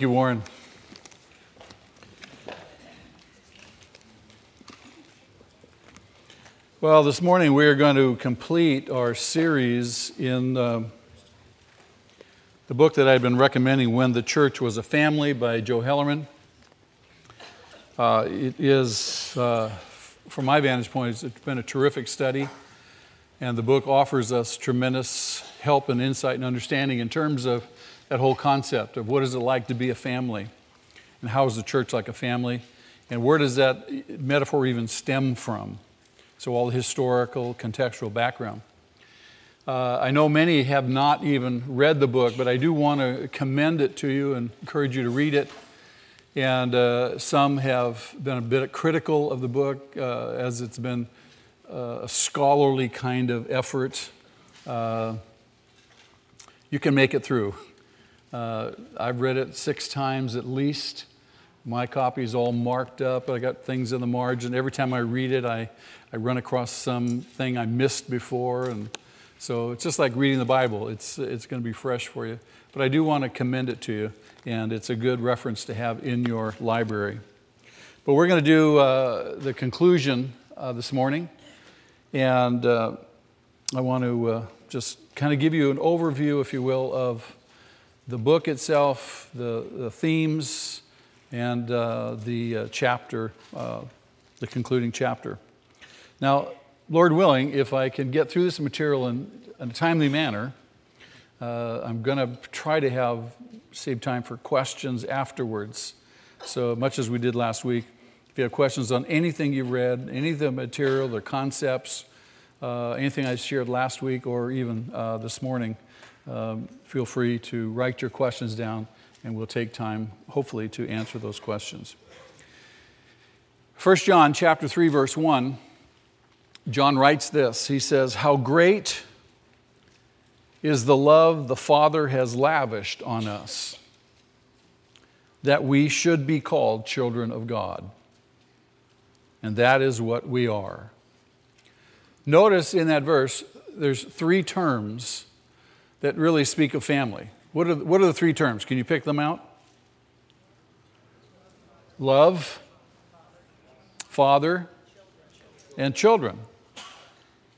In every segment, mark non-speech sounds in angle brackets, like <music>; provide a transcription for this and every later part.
Thank you, Warren. Well, this morning we are going to complete our series in uh, the book that I've been recommending, When the Church Was a Family by Joe Hellerman. Uh, it is, uh, from my vantage point, it's been a terrific study, and the book offers us tremendous help and insight and understanding in terms of that whole concept of what is it like to be a family and how is the church like a family and where does that metaphor even stem from? So all the historical contextual background. Uh, i know many have not even read the book but i do want to commend it to you and encourage you to read it. And uh, some have been a bit critical of the book uh, as it's been uh, a scholarly kind of effort. Uh, you can make it through uh, I've read it six times at least. My copy is all marked up. I got things in the margin. Every time I read it, I, I run across something I missed before. And so it's just like reading the Bible, it's, it's going to be fresh for you. But I do want to commend it to you, and it's a good reference to have in your library. But we're going to do uh, the conclusion uh, this morning, and uh, I want to uh, just kind of give you an overview, if you will, of the book itself, the, the themes, and uh, the uh, chapter, uh, the concluding chapter. Now, Lord willing, if I can get through this material in, in a timely manner, uh, I'm going to try to have save time for questions afterwards. So much as we did last week, if you have questions on anything you read, any of the material, the concepts, uh, anything I shared last week or even uh, this morning, um, feel free to write your questions down and we'll take time, hopefully, to answer those questions. 1 John chapter 3, verse 1, John writes this. He says, How great is the love the Father has lavished on us, that we should be called children of God. And that is what we are. Notice in that verse, there's three terms that really speak of family. What are, what are the three terms? Can you pick them out? Love, Father, and children.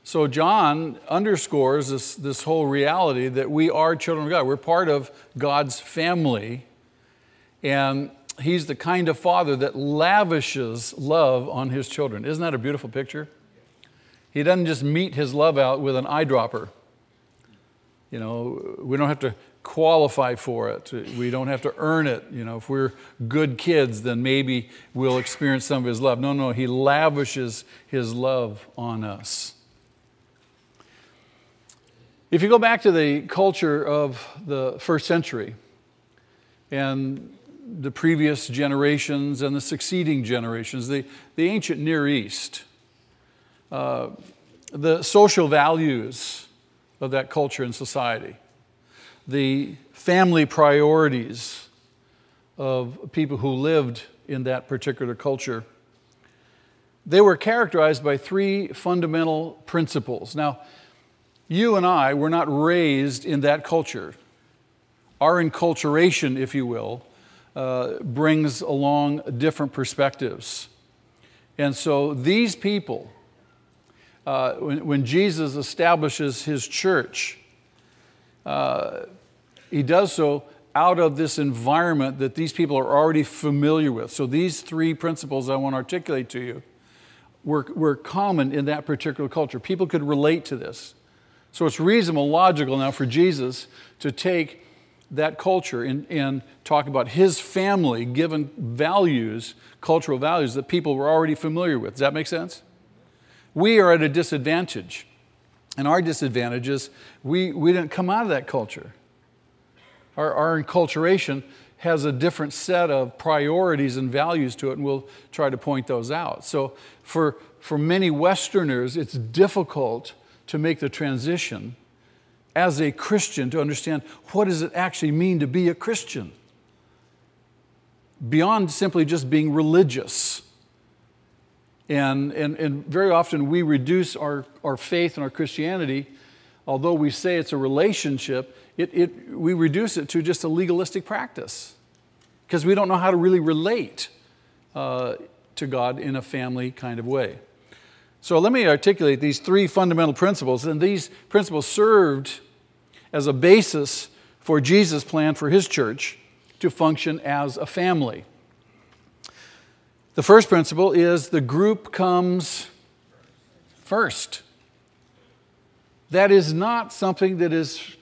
So John underscores this, this whole reality that we are children of God. We're part of God's family. And he's the kind of father that lavishes love on his children. Isn't that a beautiful picture? He doesn't just meet his love out with an eyedropper. You know, we don't have to qualify for it. We don't have to earn it. You know, if we're good kids, then maybe we'll experience some of his love. No, no, he lavishes his love on us. If you go back to the culture of the first century and the previous generations and the succeeding generations, the, the ancient Near East, uh, the social values of that culture and society, the family priorities of people who lived in that particular culture. They were characterized by three fundamental principles. Now, you and I were not raised in that culture. Our enculturation, if you will, uh, brings along different perspectives. And so these people, uh, when, when, Jesus establishes his church, uh, he does so out of this environment that these people are already familiar with. So, these three principles I want to articulate to you were, were common in that particular culture. People could relate to this. So, it's reasonable, logical now for Jesus to take that culture and, and talk about his family given values, cultural values that people were already familiar with. Does that make sense? We are at a disadvantage. And our disadvantage is we, we didn't come out of that culture. Our, our enculturation has a different set of priorities and values to it, and we'll try to point those out. So, for, for many Westerners, it's difficult to make the transition as a Christian to understand what does it actually mean to be a Christian? Beyond simply just being religious. And, and, and very often we reduce our, our faith and our Christianity, although we say it's a relationship, it, it, we reduce it to just a legalistic practice. because we don't know how to really relate uh, to God in a family kind of way. So let me articulate these three fundamental principles, and these principles served as a basis for Jesus' plan for his church to function as a family. The first principle is the group comes first. That is not something that is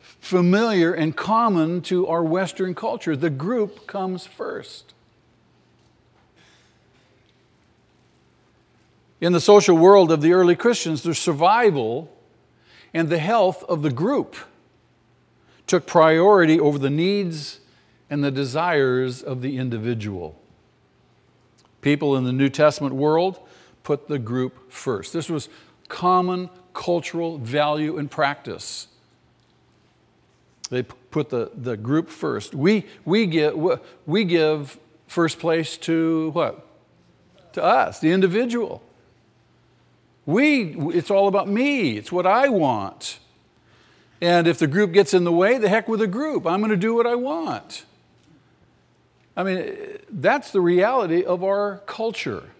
familiar and common to our Western culture. The group comes first. In the social world of the early Christians, the survival and the health of the group took priority over the needs and the desires of the individual. People in the New Testament world put the group first. This was common cultural value and practice. They put the, the group first. We, we, give, we give first place to what? To us, the individual. We, it's all about me, it's what I want. And if the group gets in the way, the heck with the group. I'm going to do what I want. I mean, that's the reality of our culture.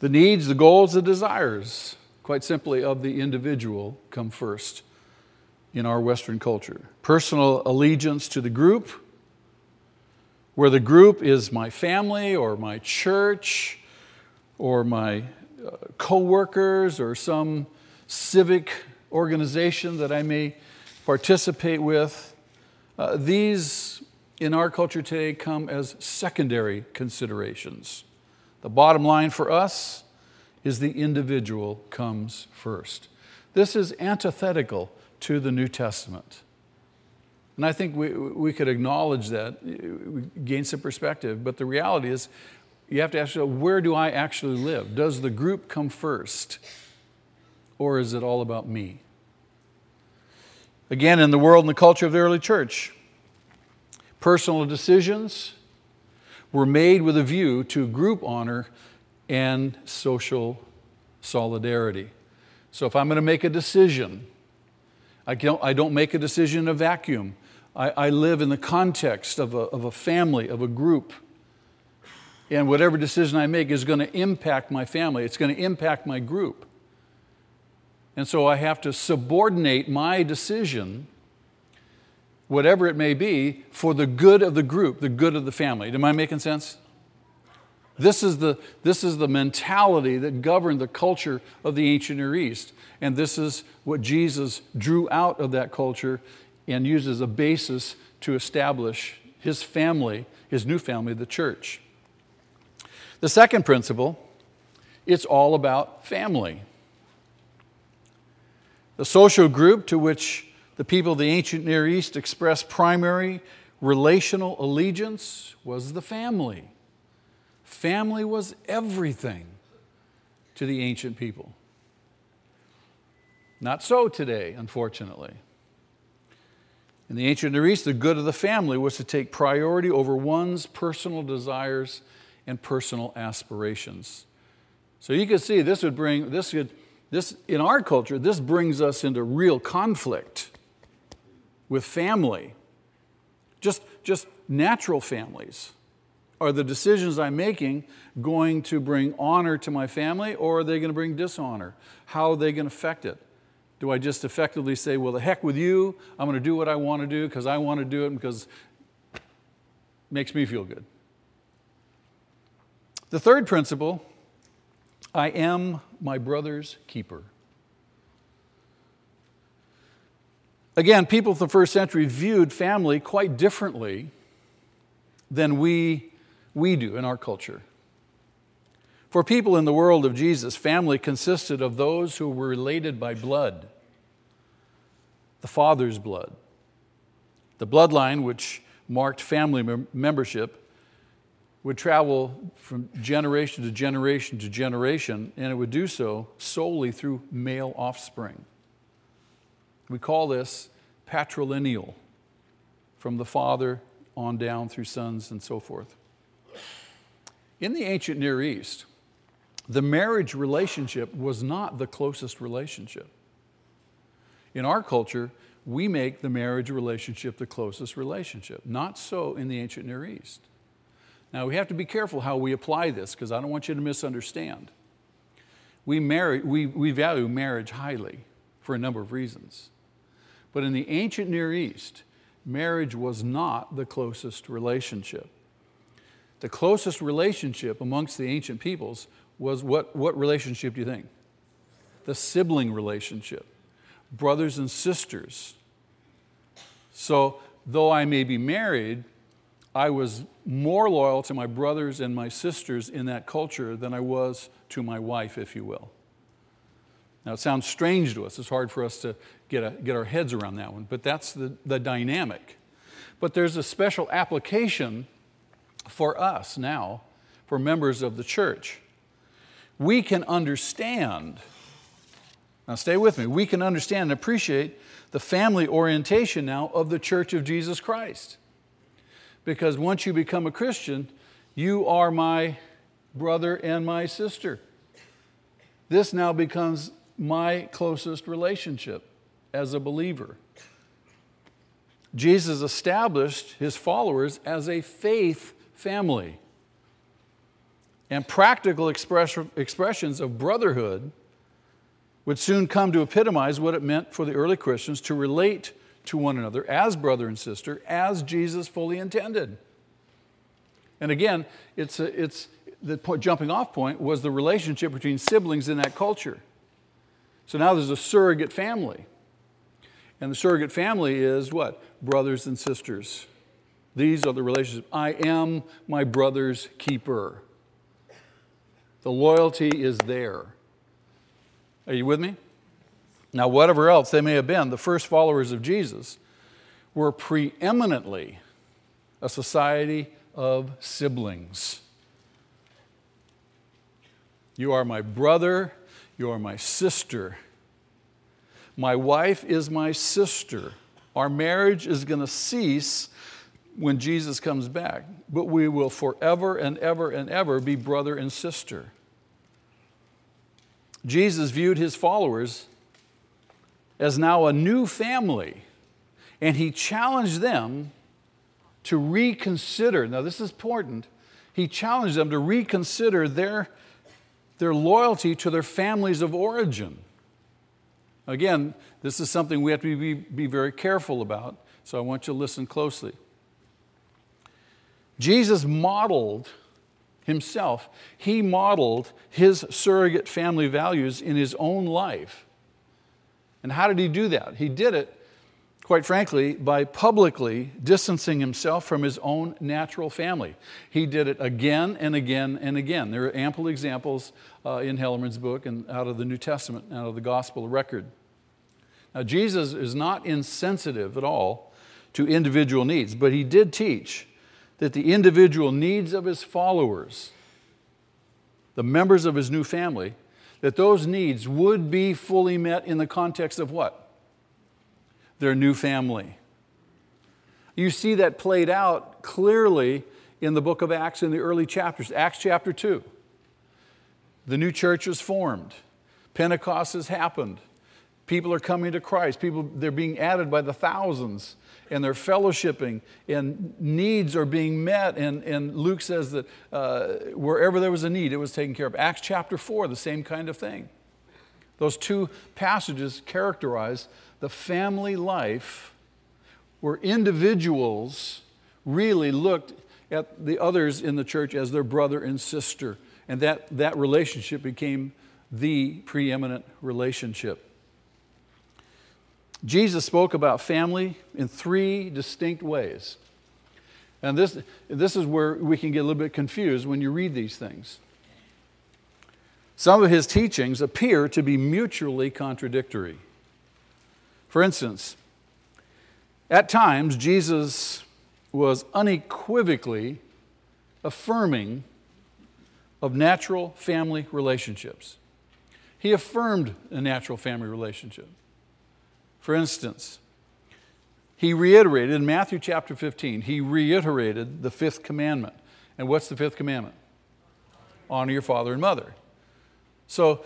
The needs, the goals, the desires, quite simply, of the individual come first in our Western culture. Personal allegiance to the group, where the group is my family or my church or my uh, co-workers or some civic organization that I may participate with. Uh, these in our culture today come as secondary considerations. The bottom line for us is the individual comes first. This is antithetical to the New Testament. And I think we, we could acknowledge that, gain some perspective, but the reality is you have to ask yourself, where do I actually live? Does the group come first? Or is it all about me? Again, in the world and the culture of the early church, personal decisions were made with a view to group honor and social solidarity. So if I'm going to make a decision, I don't, I don't make a decision in a vacuum. I, I live in the context of a, of a family, of a group. And whatever decision I make is going to impact my family, it's going to impact my group. And so I have to subordinate my decision whatever it may be, for the good of the group, the good of the family. Am I making sense? This is, the, this is the mentality that governed the culture of the ancient Near East. And this is what Jesus drew out of that culture and used as a basis to establish his family, his new family, the church. The second principle, it's all about family. The social group to which the people of the ancient Near East expressed primary relational allegiance was the family. Family was everything to the ancient people. Not so today, unfortunately. In the ancient Near East, the good of the family was to take priority over one's personal desires and personal aspirations. So you can see this would bring, this could, this, in our culture, this brings us into real conflict with family, just, just natural families. Are the decisions I'm making going to bring honor to my family or are they going to bring dishonor? How are they going to affect it? Do I just effectively say, well, the heck with you, I'm going to do what I want to do because I want to do it because it makes me feel good? The third principle I am my brother's keeper. Again, people of the first century viewed family quite differently than we, we do in our culture. For people in the world of Jesus, family consisted of those who were related by blood, the Father's blood. The bloodline, which marked family membership, would travel from generation to generation to generation, and it would do so solely through male offspring. We call this patrilineal, from the father on down through sons and so forth. In the ancient Near East, the marriage relationship was not the closest relationship. In our culture, we make the marriage relationship the closest relationship. Not so in the ancient Near East. Now, we have to be careful how we apply this because I don't want you to misunderstand. We, marry, we, we value marriage highly for a number of reasons. But in the ancient Near East, marriage was not the closest relationship. The closest relationship amongst the ancient peoples was what, what relationship do you think? The sibling relationship, brothers and sisters. So, though I may be married, I was more loyal to my brothers and my sisters in that culture than I was to my wife, if you will. Now, it sounds strange to us. It's hard for us to get, a, get our heads around that one, but that's the, the dynamic. But there's a special application for us now, for members of the church. We can understand, now stay with me, we can understand and appreciate the family orientation now of the church of Jesus Christ because once you become a Christian, you are my brother and my sister. This now becomes my closest relationship as a believer. Jesus established his followers as a faith family. And practical express, expressions of brotherhood would soon come to epitomize what it meant for the early Christians to relate to one another as brother and sister, as Jesus fully intended. And again, it's, a, it's the jumping off point was the relationship between siblings in that culture. So now there's a surrogate family. And the surrogate family is what? Brothers and sisters. These are the relationships. I am my brother's keeper. The loyalty is there. Are you with me? Now, whatever else they may have been, the first followers of Jesus were preeminently a society of siblings. You are my brother, you are my sister. My wife is my sister. Our marriage is going to cease when Jesus comes back, but we will forever and ever and ever be brother and sister. Jesus viewed his followers as now a new family. And he challenged them to reconsider. Now, this is important. He challenged them to reconsider their, their loyalty to their families of origin. Again, this is something we have to be, be very careful about, so I want you to listen closely. Jesus modeled himself, he modeled his surrogate family values in his own life. And how did he do that? He did it, quite frankly, by publicly distancing himself from his own natural family. He did it again and again and again. There are ample examples uh, in Hellerman's book and out of the New Testament, out of the gospel record. Now, Jesus is not insensitive at all to individual needs, but he did teach that the individual needs of his followers, the members of his new family, that those needs would be fully met in the context of what? Their new family. You see that played out clearly in the book of Acts in the early chapters. Acts chapter 2. The new church is formed, Pentecost has happened. People are coming to Christ. People, they're being added by the thousands and they're fellowshipping and needs are being met. And, and Luke says that uh, wherever there was a need, it was taken care of. Acts chapter 4, the same kind of thing. Those two passages characterize the family life where individuals really looked at the others in the church as their brother and sister. And that, that relationship became the preeminent relationship. Jesus spoke about family in three distinct ways. And this, this is where we can get a little bit confused when you read these things. Some of his teachings appear to be mutually contradictory. For instance, at times, Jesus was unequivocally affirming of natural family relationships. He affirmed a natural family relationship. For instance, he reiterated in Matthew chapter 15, he reiterated the fifth commandment. And what's the fifth commandment? Honor your father and mother. So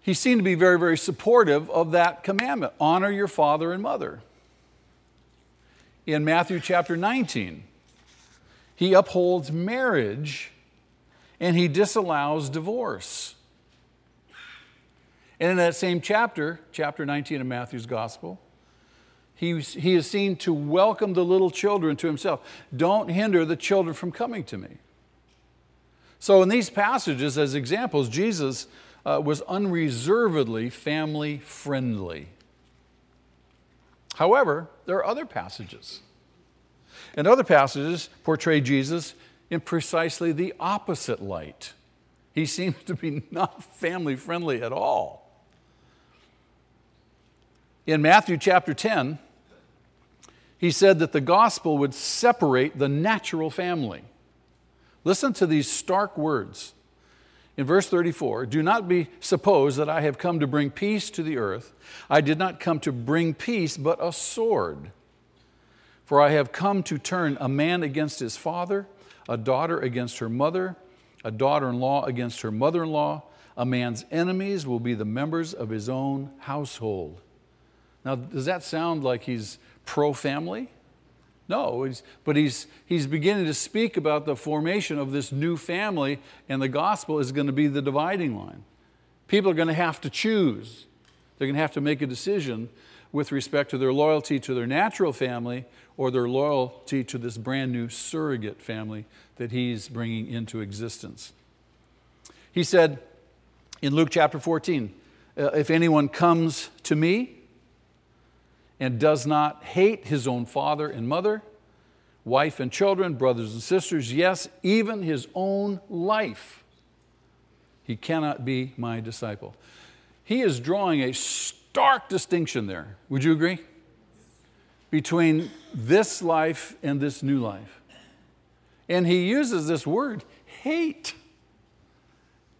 he seemed to be very, very supportive of that commandment honor your father and mother. In Matthew chapter 19, he upholds marriage and he disallows divorce. And in that same chapter, chapter 19 of Matthew's Gospel, he, he is seen to welcome the little children to himself. Don't hinder the children from coming to me. So, in these passages, as examples, Jesus uh, was unreservedly family friendly. However, there are other passages. And other passages portray Jesus in precisely the opposite light. He seems to be <laughs> not family friendly at all. In Matthew chapter 10, he said that the gospel would separate the natural family. Listen to these stark words. In verse 34, do not be supposed that I have come to bring peace to the earth. I did not come to bring peace, but a sword. For I have come to turn a man against his father, a daughter against her mother, a daughter in law against her mother in law. A man's enemies will be the members of his own household. Now, does that sound like he's pro family? No, he's, but he's, he's beginning to speak about the formation of this new family, and the gospel is going to be the dividing line. People are going to have to choose. They're going to have to make a decision with respect to their loyalty to their natural family or their loyalty to this brand new surrogate family that he's bringing into existence. He said in Luke chapter 14, uh, If anyone comes to me and does not hate his own father and mother, wife and children, brothers and sisters, yes, even his own life, he cannot be my disciple. He is drawing a stark distinction there. Would you agree? Between this life and this new life. And he uses this word, hate.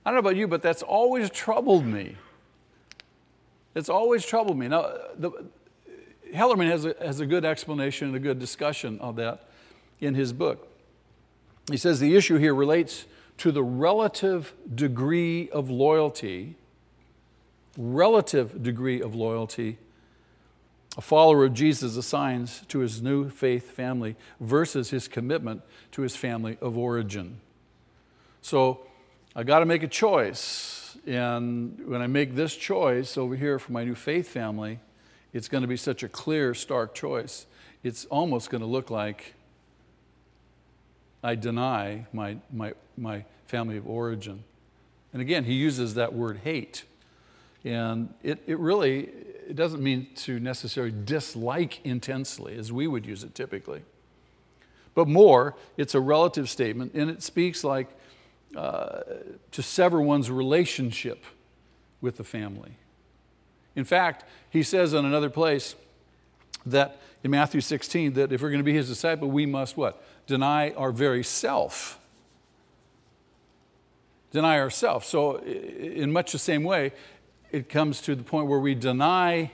I don't know about you, but that's always troubled me. It's always troubled me. Now, the, Hellerman has a, has a good explanation and a good discussion of that in his book. He says the issue here relates to the relative degree of loyalty, relative degree of loyalty a follower of Jesus assigns to his new faith family versus his commitment to his family of origin. So I got to make a choice. And when I make this choice over here for my new faith family, it's going to be such a clear, stark choice. It's almost going to look like I deny my, my, my family of origin. And again, he uses that word hate. And it, it really it doesn't mean to necessarily dislike intensely, as we would use it typically. But more, it's a relative statement, and it speaks like uh, to sever one's relationship with the family. In fact, he says in another place that in Matthew 16 that if we're going to be his disciple, we must what? Deny our very self. Deny ourselves. So, in much the same way, it comes to the point where we deny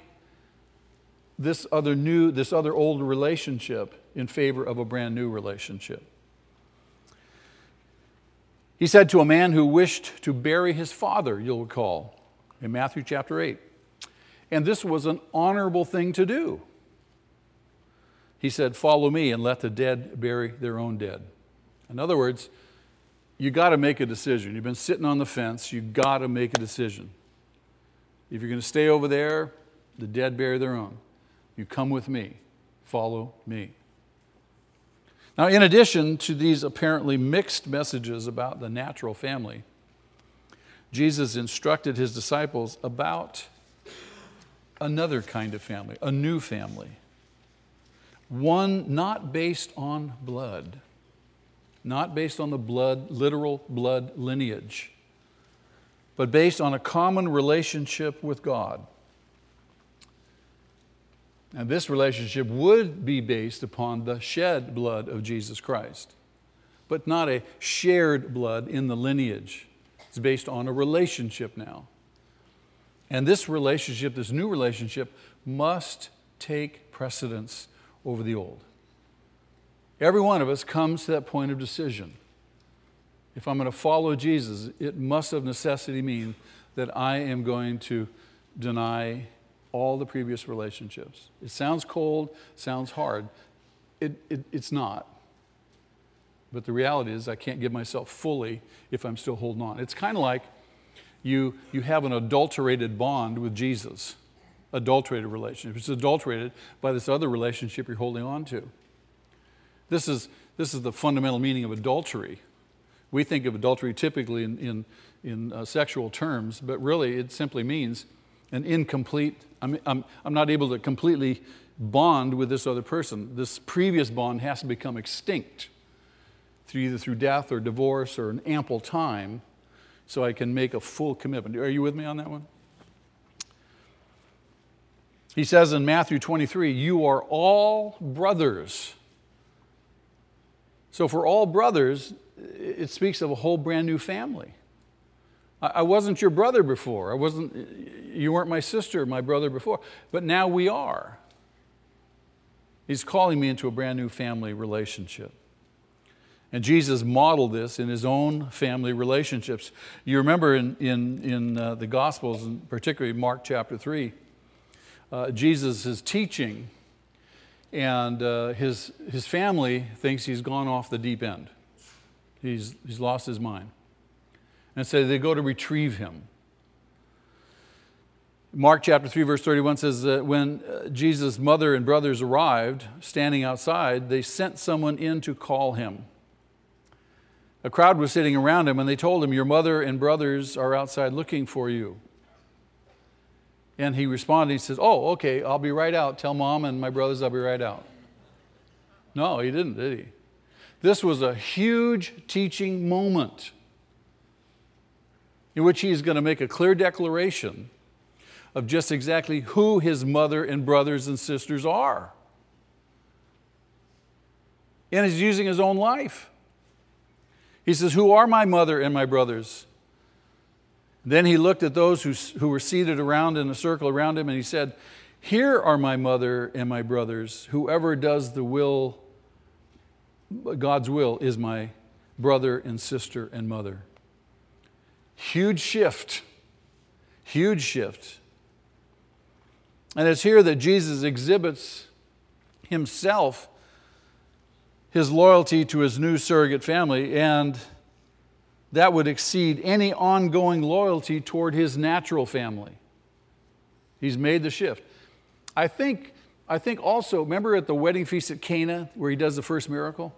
this other new, this other old relationship in favor of a brand new relationship. He said to a man who wished to bury his father, you'll recall, in Matthew chapter 8. And this was an honorable thing to do. He said, Follow me and let the dead bury their own dead. In other words, you got to make a decision. You've been sitting on the fence, you got to make a decision. If you're going to stay over there, the dead bury their own. You come with me, follow me. Now, in addition to these apparently mixed messages about the natural family, Jesus instructed his disciples about another kind of family, a new family. One not based on blood, not based on the blood, literal blood lineage, but based on a common relationship with God. And this relationship would be based upon the shed blood of Jesus Christ, but not a shared blood in the lineage. It's based on a relationship now. And this relationship, this new relationship, must take precedence over the old. Every one of us comes to that point of decision if I'm going to follow Jesus, it must of necessity mean that I am going to deny all the previous relationships. It sounds cold, sounds hard. It, it, it's not. But the reality is, I can't give myself fully if I'm still holding on. It's kind of like you, you have an adulterated bond with Jesus, adulterated relationship. It's adulterated by this other relationship you're holding on to. This is, this is the fundamental meaning of adultery. We think of adultery typically in, in, in uh, sexual terms, but really it simply means an incomplete, I'm, I'm, I'm not able to completely bond with this other person. This previous bond has to become extinct through either through death or divorce or an ample time so I can make a full commitment. Are you with me on that one? He says in Matthew 23, You are all brothers. So, for all brothers, it speaks of a whole brand new family. I wasn't your brother before. I wasn't, you weren't my sister, my brother before, but now we are. He's calling me into a brand new family relationship. And Jesus modeled this in his own family relationships. You remember in, in, in uh, the Gospels, and particularly Mark chapter 3, uh, Jesus is teaching, and uh, his, his family thinks he's gone off the deep end. He's, he's lost his mind. And so they go to retrieve him. Mark chapter 3, verse 31 says that when uh, Jesus' mother and brothers arrived, standing outside, they sent someone in to call him. A crowd was sitting around him, and they told him, Your mother and brothers are outside looking for you. And he responded, He says, Oh, okay, I'll be right out. Tell mom and my brothers I'll be right out. No, he didn't, did he? This was a huge teaching moment in which he is going to make a clear declaration of just exactly who his mother and brothers and sisters are. And he's using his own life. He says, Who are my mother and my brothers? Then he looked at those who, who were seated around in a circle around him and he said, Here are my mother and my brothers. Whoever does the will, God's will, is my brother and sister and mother. Huge shift. Huge shift. And it's here that Jesus exhibits himself his loyalty to his new surrogate family, and that would exceed any ongoing loyalty toward his natural family. He's made the shift. I think, I think also, remember at the wedding feast at Cana where he does the first miracle?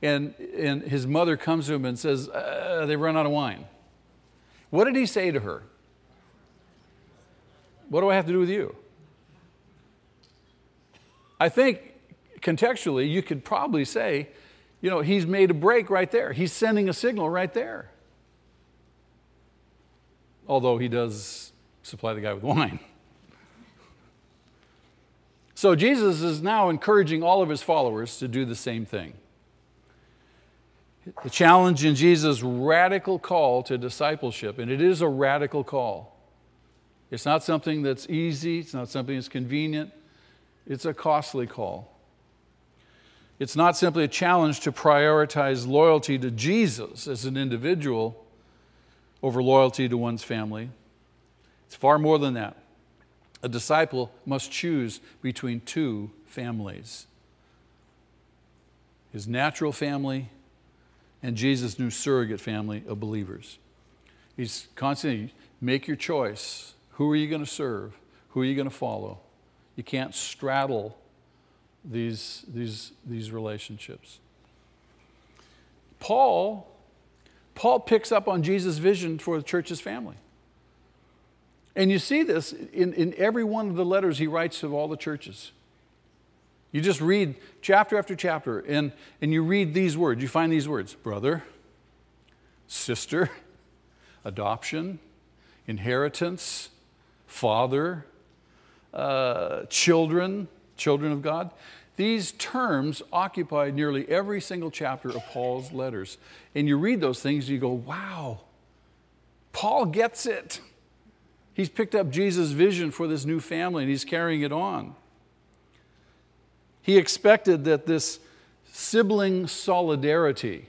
And, and his mother comes to him and says, uh, They've run out of wine. What did he say to her? What do I have to do with you? I think contextually, you could probably say, you know, he's made a break right there. He's sending a signal right there. Although he does supply the guy with wine. So Jesus is now encouraging all of his followers to do the same thing. The challenge in Jesus' radical call to discipleship, and it is a radical call. It's not something that's easy, it's not something that's convenient, it's a costly call. It's not simply a challenge to prioritize loyalty to Jesus as an individual over loyalty to one's family. It's far more than that. A disciple must choose between two families his natural family and Jesus' new surrogate family of believers. He's constantly make your choice. Who are you going to serve? Who are you going to follow? You can't straddle these, these, these relationships. Paul, Paul picks up on Jesus' vision for the church's family. And you see this in, in every one of the letters he writes to all the churches. You just read chapter after chapter, and, and you read these words. You find these words brother, sister, adoption, inheritance, father, uh, children, children of God. These terms occupy nearly every single chapter of Paul's letters. And you read those things, and you go, wow, Paul gets it. He's picked up Jesus' vision for this new family and he's carrying it on. He expected that this sibling solidarity,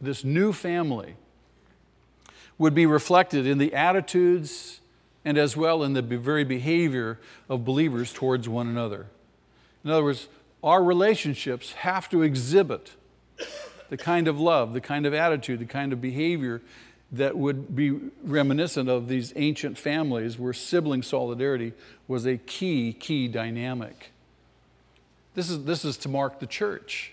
this new family, would be reflected in the attitudes and as well in the very behavior of believers towards one another. In other words, our relationships have to exhibit the kind of love, the kind of attitude, the kind of behavior that would be reminiscent of these ancient families where sibling solidarity was a key, key dynamic. This is, this is to mark the church.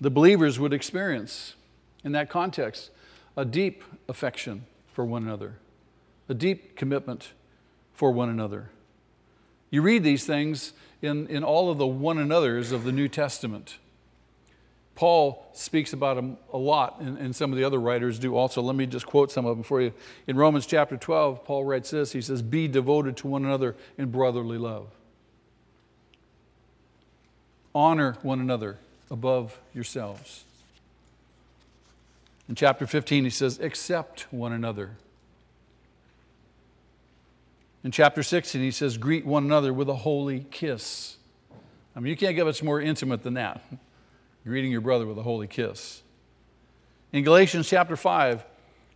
The believers would experience, in that context, a deep affection for one another, a deep commitment for one another. You read these things in, in all of the one another's of the New Testament. Paul speaks about them a lot, and, and, some of the other writers do also. Let me just quote some of them for you. In Romans chapter 12, Paul writes this He says, Be devoted to one another in brotherly love. Honor one another above yourselves. In chapter 15, he says, Accept one another. In chapter 16, he says, Greet one another with a holy kiss. I mean, you can't get much more intimate than that, <laughs> greeting your brother with a holy kiss. In Galatians chapter 5,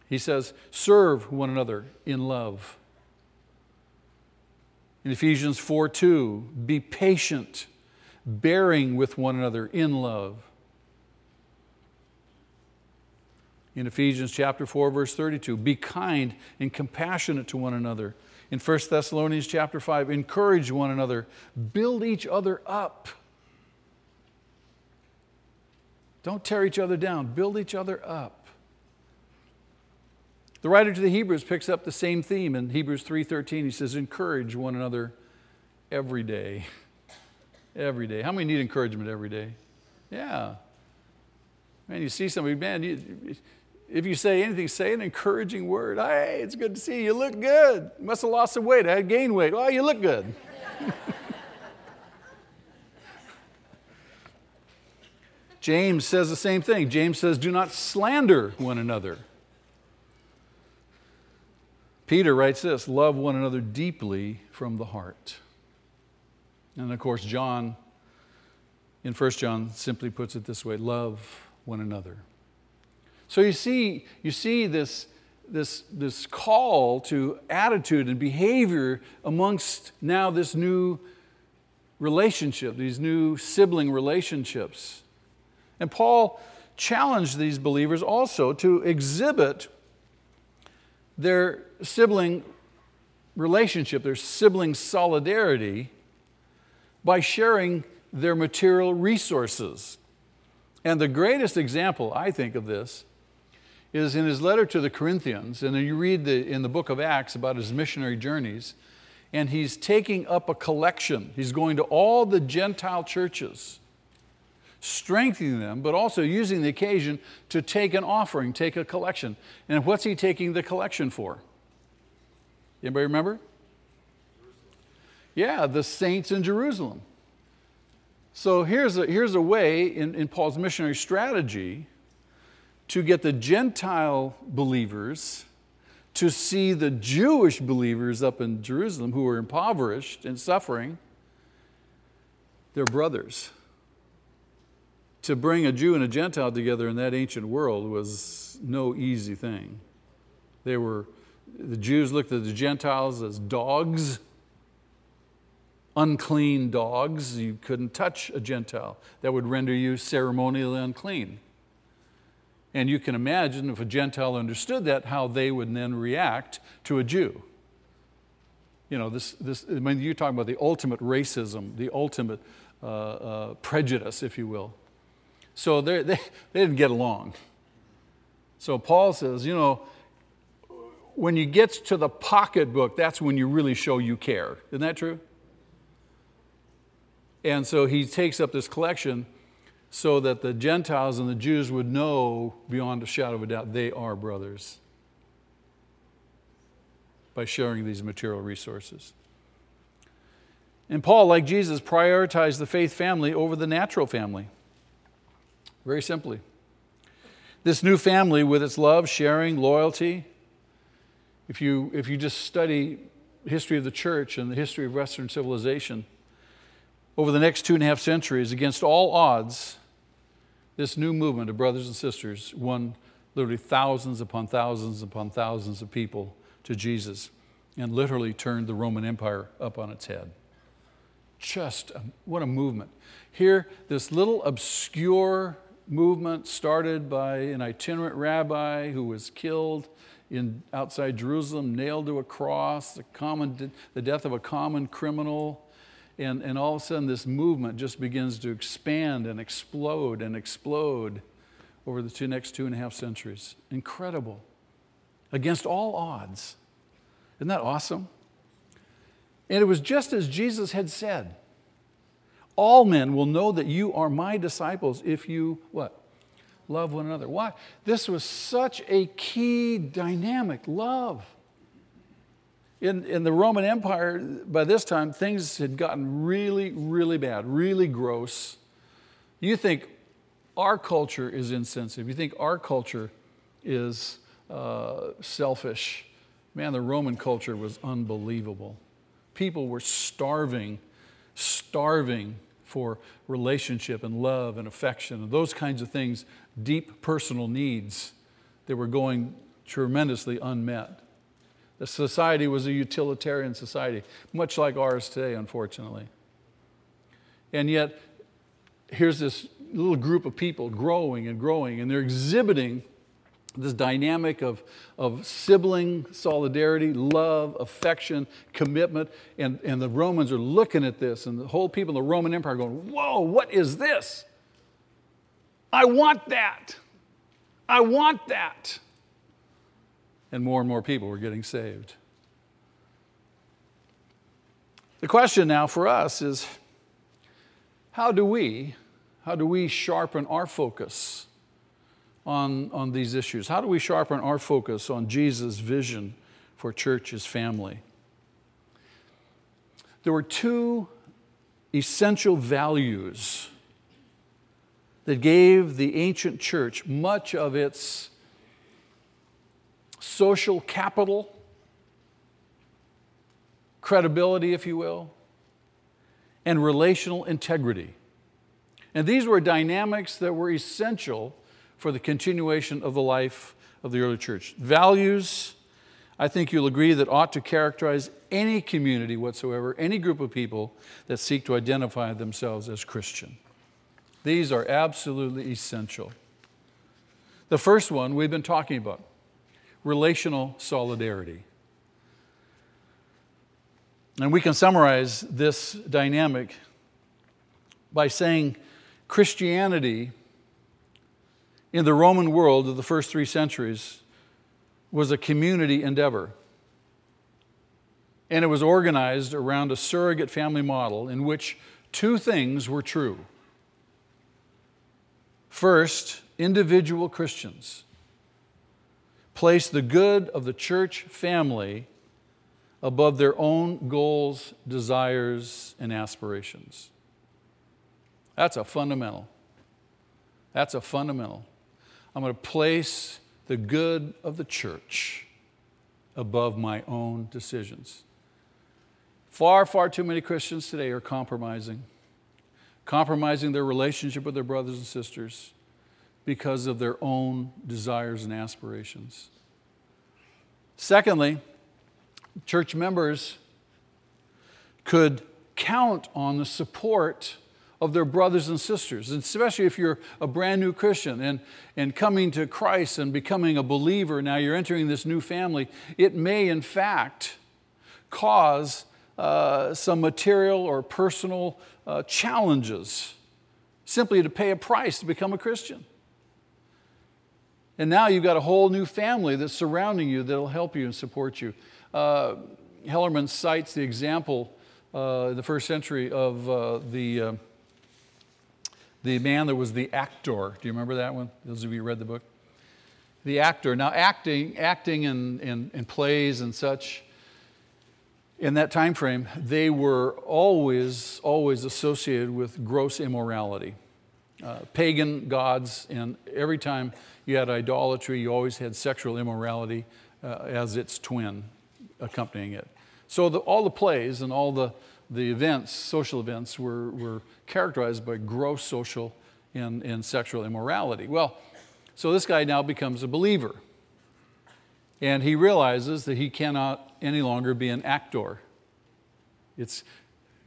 he says, Serve one another in love. In Ephesians 4 2, be patient, bearing with one another in love. In Ephesians chapter 4, verse 32, be kind and compassionate to one another in 1 Thessalonians chapter 5, encourage one another, build each other up. Don't tear each other down, build each other up. The writer to the Hebrews picks up the same theme in Hebrews 3:13. He says, "Encourage one another every day." every day. How many need encouragement every day? Yeah. Man, you see somebody, man, you, if you say anything, say an encouraging word. Hey, it's good to see you. You look good. Must have lost some weight. I gained weight. Oh, you look good. <laughs> James says the same thing. James says, Do not slander one another. Peter writes this love one another deeply from the heart. And of course, John in 1 John simply puts it this way love one another. So you see, you see this, this, this call to attitude and behavior amongst now this new relationship, these new sibling relationships. And Paul challenged these believers also to exhibit their sibling relationship, their sibling solidarity, by sharing their material resources. And the greatest example, I think, of this is in his letter to the Corinthians, and you read the, in the book of Acts about his missionary journeys, and he's taking up a collection. He's going to all the Gentile churches, strengthening them, but also using the occasion to take an offering, take a collection. And what's he taking the collection for? Anybody remember? Yeah, the saints in Jerusalem. So here's a, here's a way in, in Paul's missionary strategy to get the Gentile believers to see the Jewish believers up in Jerusalem who were impoverished and suffering, their brothers. To bring a Jew and a Gentile together in that ancient world was no easy thing. They were, the Jews looked at the Gentiles as dogs, unclean dogs. You couldn't touch a Gentile. That would render you ceremonially unclean. And you can imagine if a Gentile understood that, how they would then react to a Jew. You know, this, this, I mean, you're talking about the ultimate racism, the ultimate uh, uh, prejudice, if you will. So they, they didn't get along. So Paul says, you know, when you get to the pocketbook, that's when you really show you care. Isn't that true? And so he takes up this collection so that the Gentiles and the Jews would know beyond a shadow of a doubt they are brothers by sharing these material resources. And Paul, like Jesus, prioritized the faith family over the natural family. Very simply. This new family, with its love, sharing, loyalty, if you, if you just study history of the church and the history of Western civilization, over the next two and a half centuries, against all odds, this new movement of brothers and sisters won literally thousands upon thousands upon thousands of people to Jesus and literally turned the Roman Empire up on its head. Just a, what a movement. Here, this little obscure movement started by an itinerant rabbi who was killed in, outside Jerusalem, nailed to a cross, the, common, the death of a common criminal. And, and all of a sudden, this movement just begins to expand and explode and explode over the two, next two and a half centuries. Incredible. Against all odds. Isn't that awesome? And it was just as Jesus had said. All men will know that you are my disciples if you what? Love one another. Why? This was such a key dynamic love. In, in the Roman Empire, by this time, things had gotten really, really bad, really gross. You think our culture is insensitive. You think our culture is uh, selfish. Man, the Roman culture was unbelievable. People were starving, starving for relationship and love and affection and those kinds of things, deep personal needs that were going tremendously unmet. The society was a utilitarian society, much like ours today, unfortunately. And yet, here's this little group of people growing and growing, and they're exhibiting this dynamic of, of sibling solidarity, love, affection, commitment. And, and the Romans are looking at this, and the whole people in the Roman Empire going, Whoa, what is this? I want that. I want that. And more and more people were getting saved. The question now for us is how do we, how do we sharpen our focus? on, on these issues? How do we sharpen our focus on Jesus' vision for church as family? There were two essential values that gave the ancient church much of its social capital, credibility, if you will, and relational integrity. And these were dynamics that were essential for the continuation of the life of the early church. Values, I think you'll agree, that ought to characterize any community whatsoever, any group of people that seek to identify themselves as Christian. These are absolutely essential. The first one we've been talking about relational solidarity. And we can summarize this dynamic by saying Christianity in the Roman world of the first three centuries was a community endeavor. And it was organized around a surrogate family model in which two things were true. First, individual Christians placed the good of the church family above their own goals, desires, and aspirations. That's a fundamental. That's a fundamental. I'm going to place the good of the church above my own decisions. Far, far too many Christians today are compromising, compromising their relationship with their brothers and sisters because of their own desires and aspirations. Secondly, church members could count on the support of their brothers and sisters, and especially if you're a brand new Christian and, and coming to Christ and becoming a believer, now you're entering this new family, it may in fact cause uh, some material or personal uh, challenges simply to pay a price to become a Christian. And now you've got a whole new family that's surrounding you that'll help you and support you. Uh, Hellerman cites the example uh, in the first century of uh, the uh, the man that was the actor. Do you remember that one? Those of you who read the book? The actor. Now, acting, acting in, in, in plays and such, in that time frame, they were always, always associated with gross immorality. Uh, pagan gods, and every time you had idolatry, you always had sexual immorality uh, as its twin accompanying it. So the, all the plays and all the, the events, social events, were, were characterized by gross social and, and sexual immorality. Well, So this guy now becomes a believer. And he realizes that he cannot any longer be an actor. It's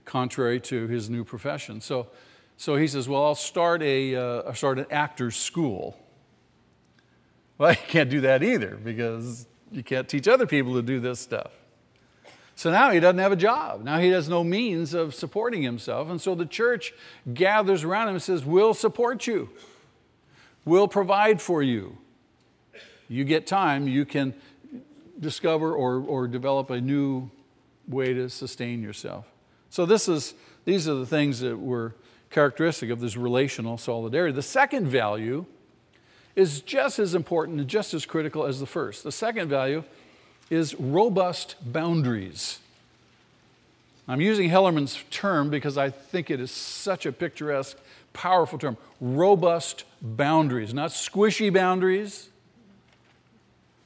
contrary to his new profession. So, so he says, Well, I'll start, a, uh, I'll start an actor's school. <laughs> Well, you can't do that either because you can't teach other people to do this stuff. So now he doesn't have a job. Now he has no means of supporting himself. And so the church gathers around him and says, We'll support you, we'll provide for you. You get time, you can discover or, or develop a new way to sustain yourself. So this is, these are the things that were characteristic of this relational solidarity. The second value is just as important and just as critical as the first. The second value is robust boundaries. I'm using Hellerman's term because I think it is such a picturesque, powerful term. Robust boundaries, not squishy boundaries,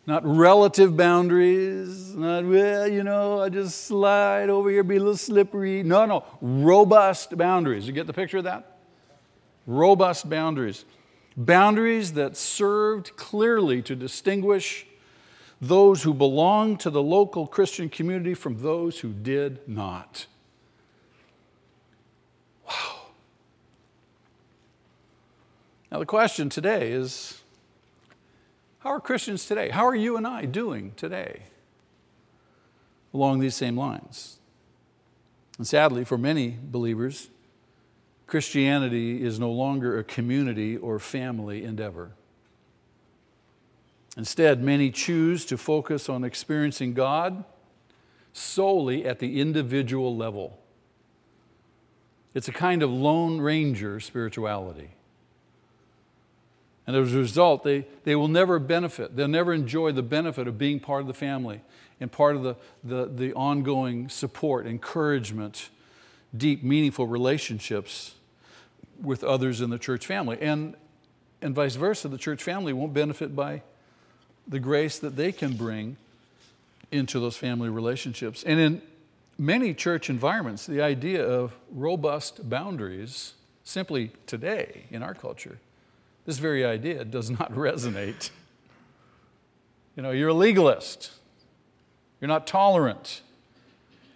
not relative boundaries, not, well, you know, I just slide over here, be a little slippery. No, no, robust boundaries. You get the picture of that? Robust boundaries. Boundaries that served clearly to distinguish those who belonged to the local Christian community from those who did not. Wow. Now, the question today is how are Christians today? How are you and I doing today along these same lines? And sadly, for many believers, Christianity is no longer a community or family endeavor. Instead, many choose to focus on experiencing God solely at the individual level. It's a kind of Lone Ranger spirituality. And as a result, they, they will never benefit, they'll never enjoy the benefit of being part of the family and part of the, the, the ongoing support, encouragement, deep, meaningful relationships with others in the church family. And, and vice versa, the church family won't benefit by the grace that they can bring into those family relationships. And in many church environments, the idea of robust boundaries, simply today in our culture, this very idea does not <laughs> resonate. You know, you're a legalist, you're not tolerant,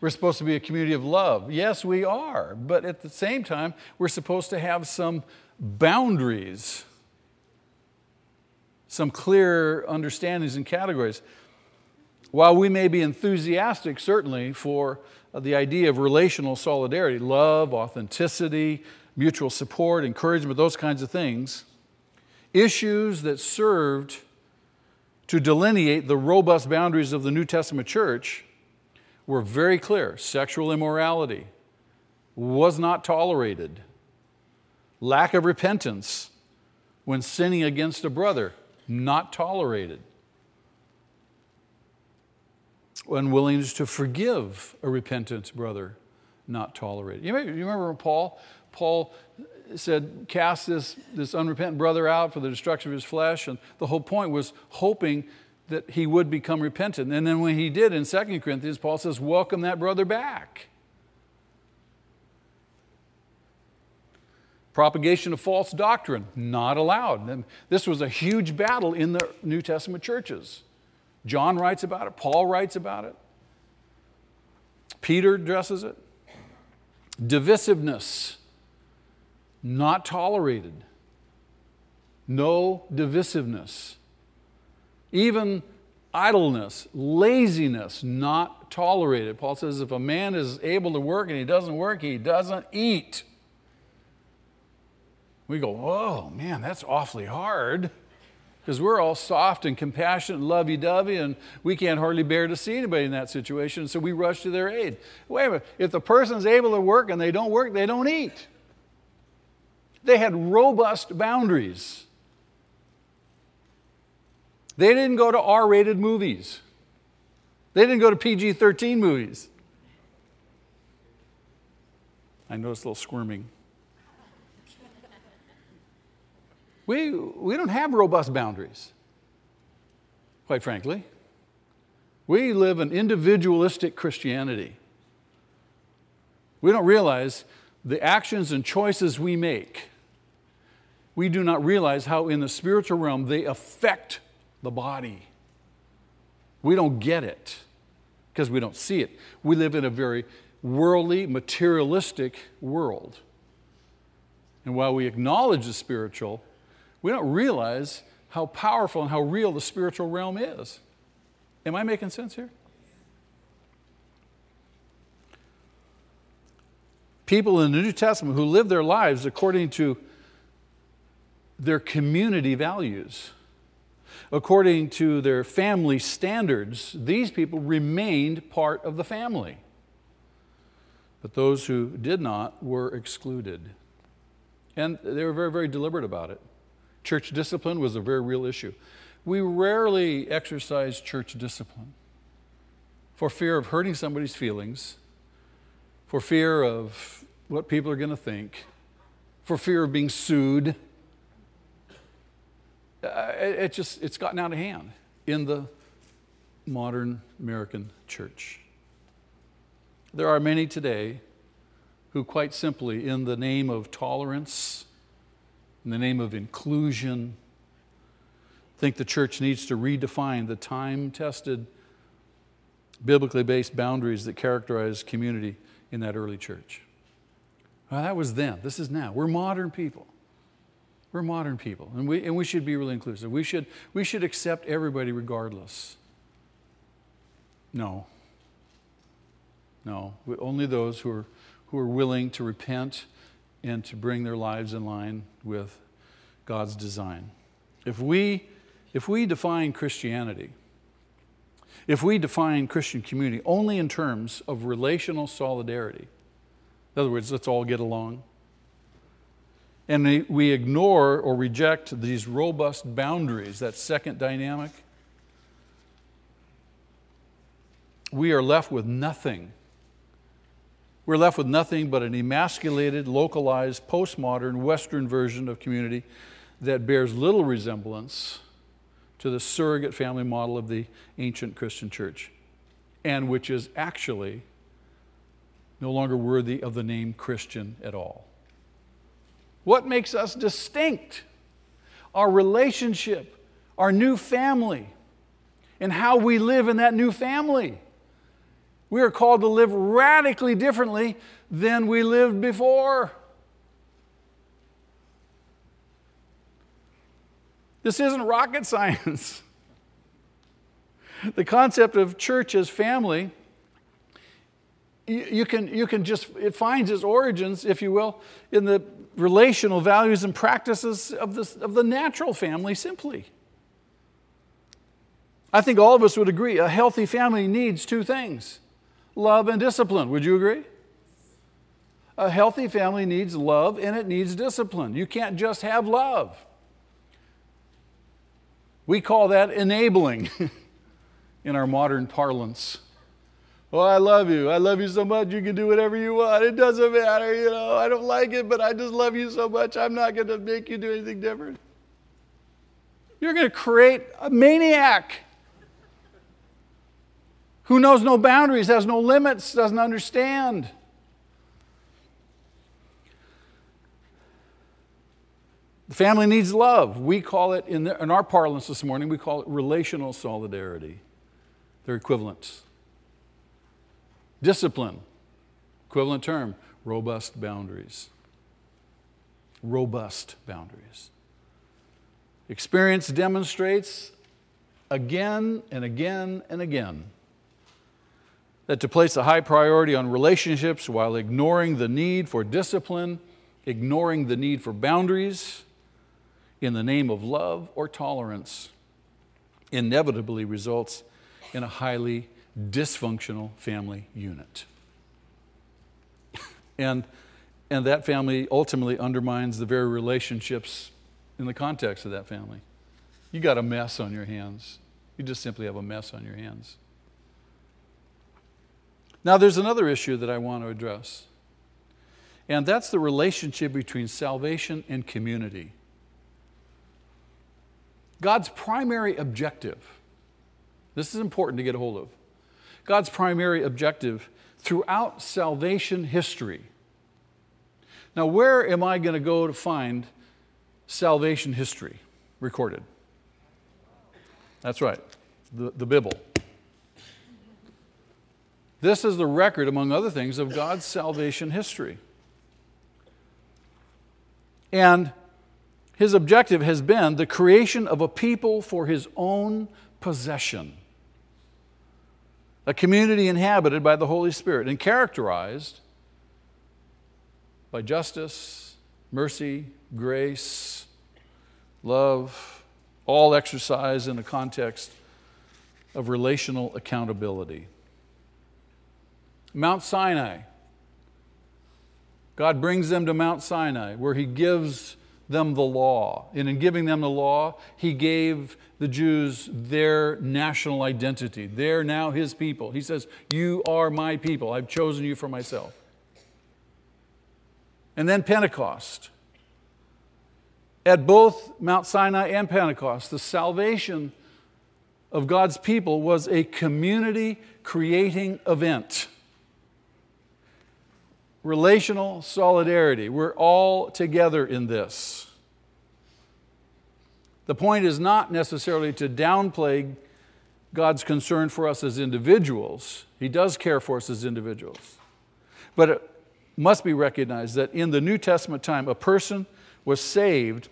we're supposed to be a community of love. Yes, we are. But at the same time, we're supposed to have some boundaries, some clear understandings and categories. While we may be enthusiastic, certainly, for the idea of relational solidarity, love, authenticity, mutual support, encouragement, those kinds of things, issues that served to delineate the robust boundaries of the New Testament church were very clear. Sexual immorality was not tolerated. Lack of repentance when sinning against a brother, not tolerated. Unwillingness to forgive a repentant brother, not tolerated. You, remember Paul? Paul said, Cast this, this unrepentant brother out for the destruction of his flesh. And the whole point was hoping that he would become repentant. And then when he did in 2 Corinthians, Paul says, Welcome that brother back. Propagation of false doctrine, not allowed. This was a huge battle in the New Testament churches. John writes about it, Paul writes about it, Peter addresses it. Divisiveness, not tolerated. No divisiveness. Even idleness, laziness, not tolerated. Paul says if a man is able to work and he doesn't work, he doesn't eat. We go, oh man, that's awfully hard because we're all soft and compassionate and lovey dovey, and we can't hardly bear to see anybody in that situation, so we rush to their aid. Wait a minute, if the person's able to work and they don't work, they don't eat. They had robust boundaries. They didn't go to R rated movies, they didn't go to PG 13 movies. I noticed a little squirming. We, we don't have robust boundaries, quite frankly. We live an individualistic Christianity. We don't realize the actions and choices we make we do not realize how, in the spiritual realm, they affect the body. We don't get it because we don't see it. We live in a very worldly, materialistic world. And while we acknowledge the spiritual, we don't realize how powerful and how real the spiritual realm is. Am I making sense here? People in the New Testament who live their lives according to their community values, according to their family standards, these people remained part of the family. But those who did not were excluded. And they were very, very deliberate about it. Church discipline was a very real issue. We rarely exercise church discipline for fear of hurting somebody's feelings, for fear of what people are going to think, for fear of being sued uh, it just it's gotten out of hand in the modern American church. There are many today who, quite simply, in the name of tolerance, in the name of inclusion, think the church needs to redefine the time tested, biblically based boundaries that characterize community in that early church. Well, that was then. This is now. We're modern people. We're modern people, and we, and we should be really inclusive. We should, we should accept everybody regardless. No. No. Only those who are, who are willing to repent and to bring their lives in line with God's design. If we, if we define Christianity, if we define Christian community only in terms of relational solidarity, in other words, let's all get along, and we ignore or reject these robust boundaries, that second dynamic, we are left with nothing. We're left with nothing but an emasculated, localized, postmodern, Western version of community that bears little resemblance to the surrogate family model of the ancient Christian church, and which is actually no longer worthy of the name Christian at all. What makes us distinct? Our relationship, our new family, and how we live in that new family. We are called to live radically differently than we lived before. This isn't rocket <laughs> science. The concept of church as family, you, can, you can just, it finds its origins, if you will, in the relational values and practices of, this, of the natural family simply. I think all of us would agree a healthy family needs two things love and discipline. Would you agree? A healthy family needs love and it needs discipline. You can't just have love. We call that enabling <laughs> in our modern parlance. Oh, I love you. I love you so much. You can do whatever you want. It doesn't matter. You know, I don't like it, but I just love you so much. I'm not going to make you do anything different. You're going to create a maniac who knows no boundaries, has no limits, doesn't understand. The family needs love. We call it, in, the, in our parlance this morning, we call it relational solidarity. They're equivalents. Discipline, equivalent term, robust boundaries. Robust boundaries. Experience demonstrates again and again and again that to place a high priority on relationships while ignoring the need for discipline, ignoring the need for boundaries in the name of love or tolerance, inevitably results in a highly dysfunctional family unit. <laughs> and, and that family ultimately undermines the very relationships in the context of that family. You got a mess on your hands. You just simply have a mess on your hands. Now, there's another issue that I want to address, and that's the relationship between salvation and community. God's primary objective, this is important to get a hold of. God's primary objective throughout salvation history. Now, where am I going to go to find salvation history recorded. That's right, the, the Bible. This is the record, among other things, of God's salvation history. And his objective has been the creation of a people for his own possession, a community inhabited by the Holy Spirit and characterized by justice, mercy, grace, love, all exercised in the context of relational accountability. Mount Sinai. God brings them to Mount Sinai, where He gives them the law. And in giving them the law, He gave the Jews their national identity. They're now His people. He says, You are my people. I've chosen you for myself. And then Pentecost. At both Mount Sinai and Pentecost, the salvation of God's people was a community creating event. Relational solidarity. We're all together in this. The point is not necessarily to downplay God's concern for us as individuals. He does care for us as individuals. But it must be recognized that in the New Testament time, a person was saved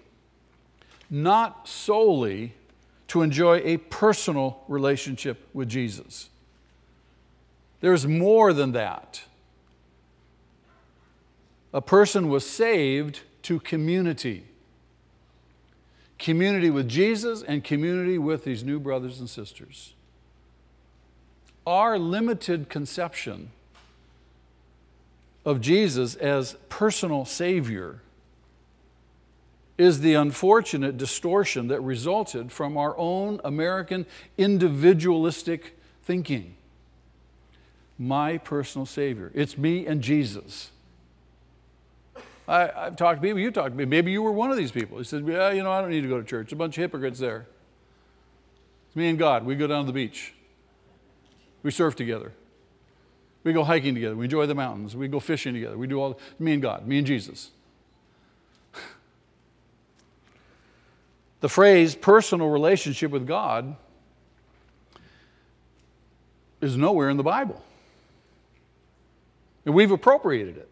not solely to enjoy a personal relationship with Jesus. There's more than that. A person was saved to community community with Jesus and community with these new brothers and sisters. Our limited conception of Jesus as personal Savior is the unfortunate distortion that resulted from our own American individualistic thinking. My personal Savior. It's me and Jesus. I, have talked to people, you talked to me, maybe you were one of these people. He said, Yeah, you know, I don't need to go to church. A bunch of hypocrites there. It's me and God. We go down to the beach. We surf together. We go hiking together. We enjoy the mountains. We go fishing together. We do all, me and God, me and Jesus. the phrase personal relationship with God is nowhere in the Bible. And we've appropriated it.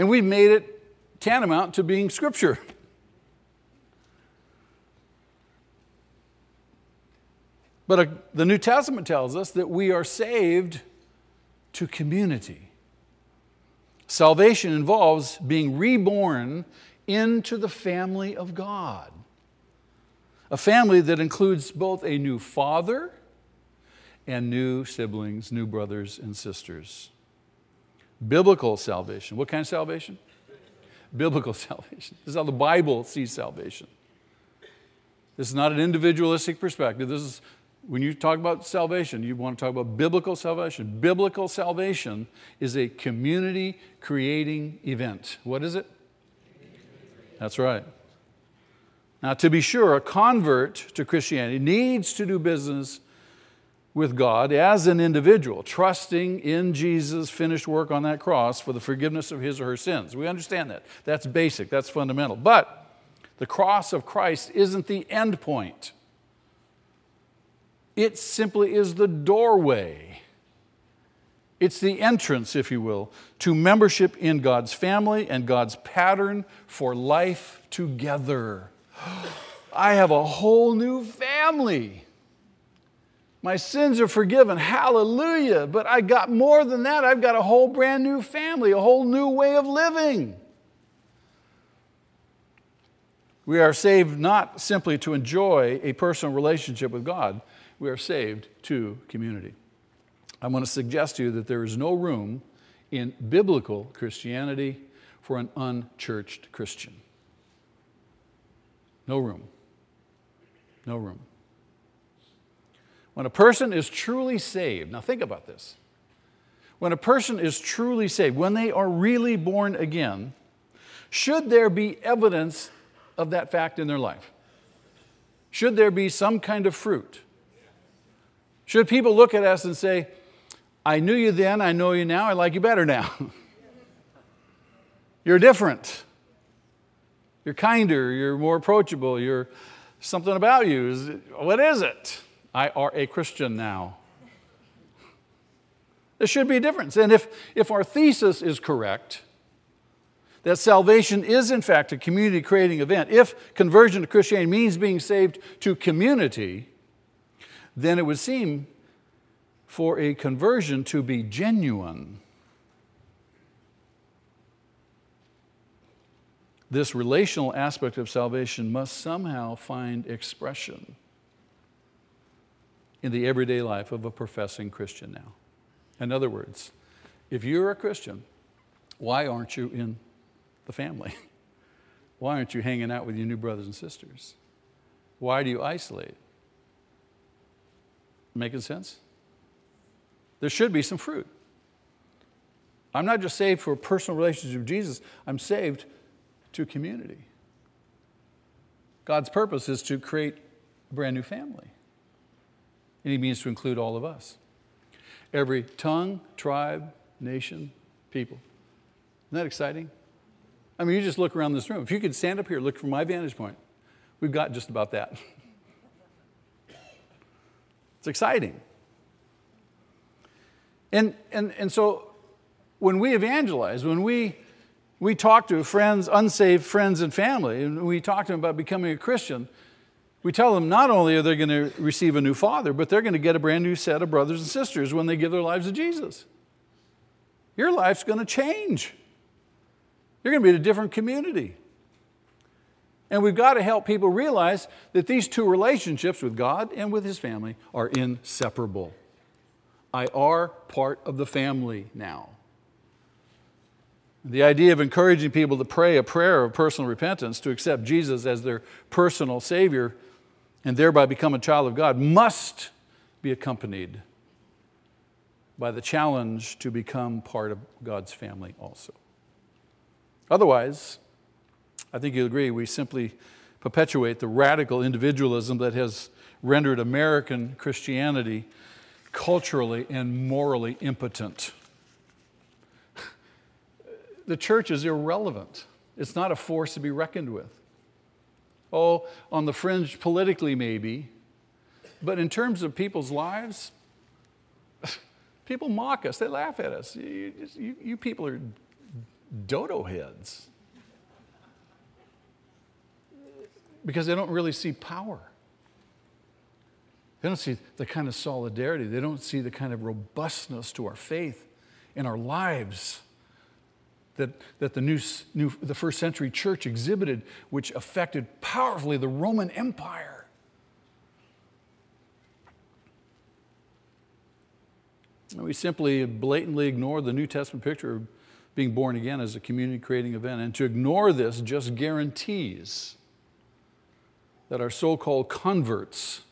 And we've made it tantamount to being Scripture. But uh, the New Testament tells us that we are saved to community. Salvation involves being reborn into the family of God, a family that includes both a new father and new siblings, new brothers and sisters. Biblical salvation. What kind of salvation? Biblical <laughs> salvation. This is how the Bible sees salvation. This is not an individualistic perspective. This is when you talk about salvation, you want to talk about biblical salvation. Biblical salvation is a community creating event. What is it? That's right. Now, to be sure, a convert to Christianity needs to do business with God as an individual, trusting in Jesus' finished work on that cross for the forgiveness of his or her sins. We understand that. That's basic, that's fundamental. But the cross of Christ isn't the end point, it simply is the doorway. It's the entrance, if you will, to membership in God's family and God's pattern for life together. <gasps> I have a whole new family. My sins are forgiven. Hallelujah. But I got more than that. I've got a whole brand new family, a whole new way of living. We are saved not simply to enjoy a personal relationship with God, we are saved to community. I want to suggest to you that there is no room in biblical Christianity for an unchurched Christian. No room. No room. When a person is truly saved, now think about this. When a person is truly saved, when they are really born again, should there be evidence of that fact in their life? Should there be some kind of fruit? Should people look at us and say, I knew you then, I know you now, I like you better now? <laughs> You're different. You're kinder, you're more approachable, you're something about you. What is it? I are a Christian now. There should be a difference. And if, if our thesis is correct, that salvation is in fact a community creating event, if conversion to Christianity means being saved to community, then it would seem for a conversion to be genuine. This relational aspect of salvation must somehow find expression in the everyday life of a professing Christian now. In other words, if you're a Christian, why aren't you in the family? <laughs> Why aren't you hanging out with your new brothers and sisters? Why do you isolate? Making sense? There should be some fruit. I'm not just saved for a personal relationship with Jesus, I'm saved to community. God's purpose is to create a brand new family. And He means to include all of us every tongue, tribe, nation, people. Isn't that exciting? I mean, you just look around this room. If you could stand up here, look from my vantage point, we've got just about that. <laughs> it's exciting. And, and, and so when we evangelize, when we, we talk to friends, unsaved friends and family, and we talk to them about becoming a Christian, we tell them not only are they going to receive a new father, but they're going to get a brand new set of brothers and sisters when they give their lives to Jesus. Your life's going to change. You're going to be in a different community. And we've got to help people realize that these two relationships with God and with His family are inseparable. I are part of the family now. The idea of encouraging people to pray a prayer of personal repentance, to accept Jesus as their personal Savior, and thereby become a child of God must be accompanied by the challenge to become part of God's family also. Otherwise, I think you'll agree, we simply perpetuate the radical individualism that has rendered American Christianity culturally and morally impotent. <laughs> The church is irrelevant, it's not a force to be reckoned with. Oh, on the fringe politically, maybe. But in terms of people's lives, <laughs> people mock us, they laugh at us. You, you, you people are dodo heads because they don't really see power. They don't see the kind of solidarity, they don't see the kind of robustness to our faith in our lives that, that the, new, new, the first century church exhibited, which affected powerfully the Roman Empire. And we simply blatantly ignore the New Testament picture of being born again as a community creating event. And to ignore this just guarantees that our so called converts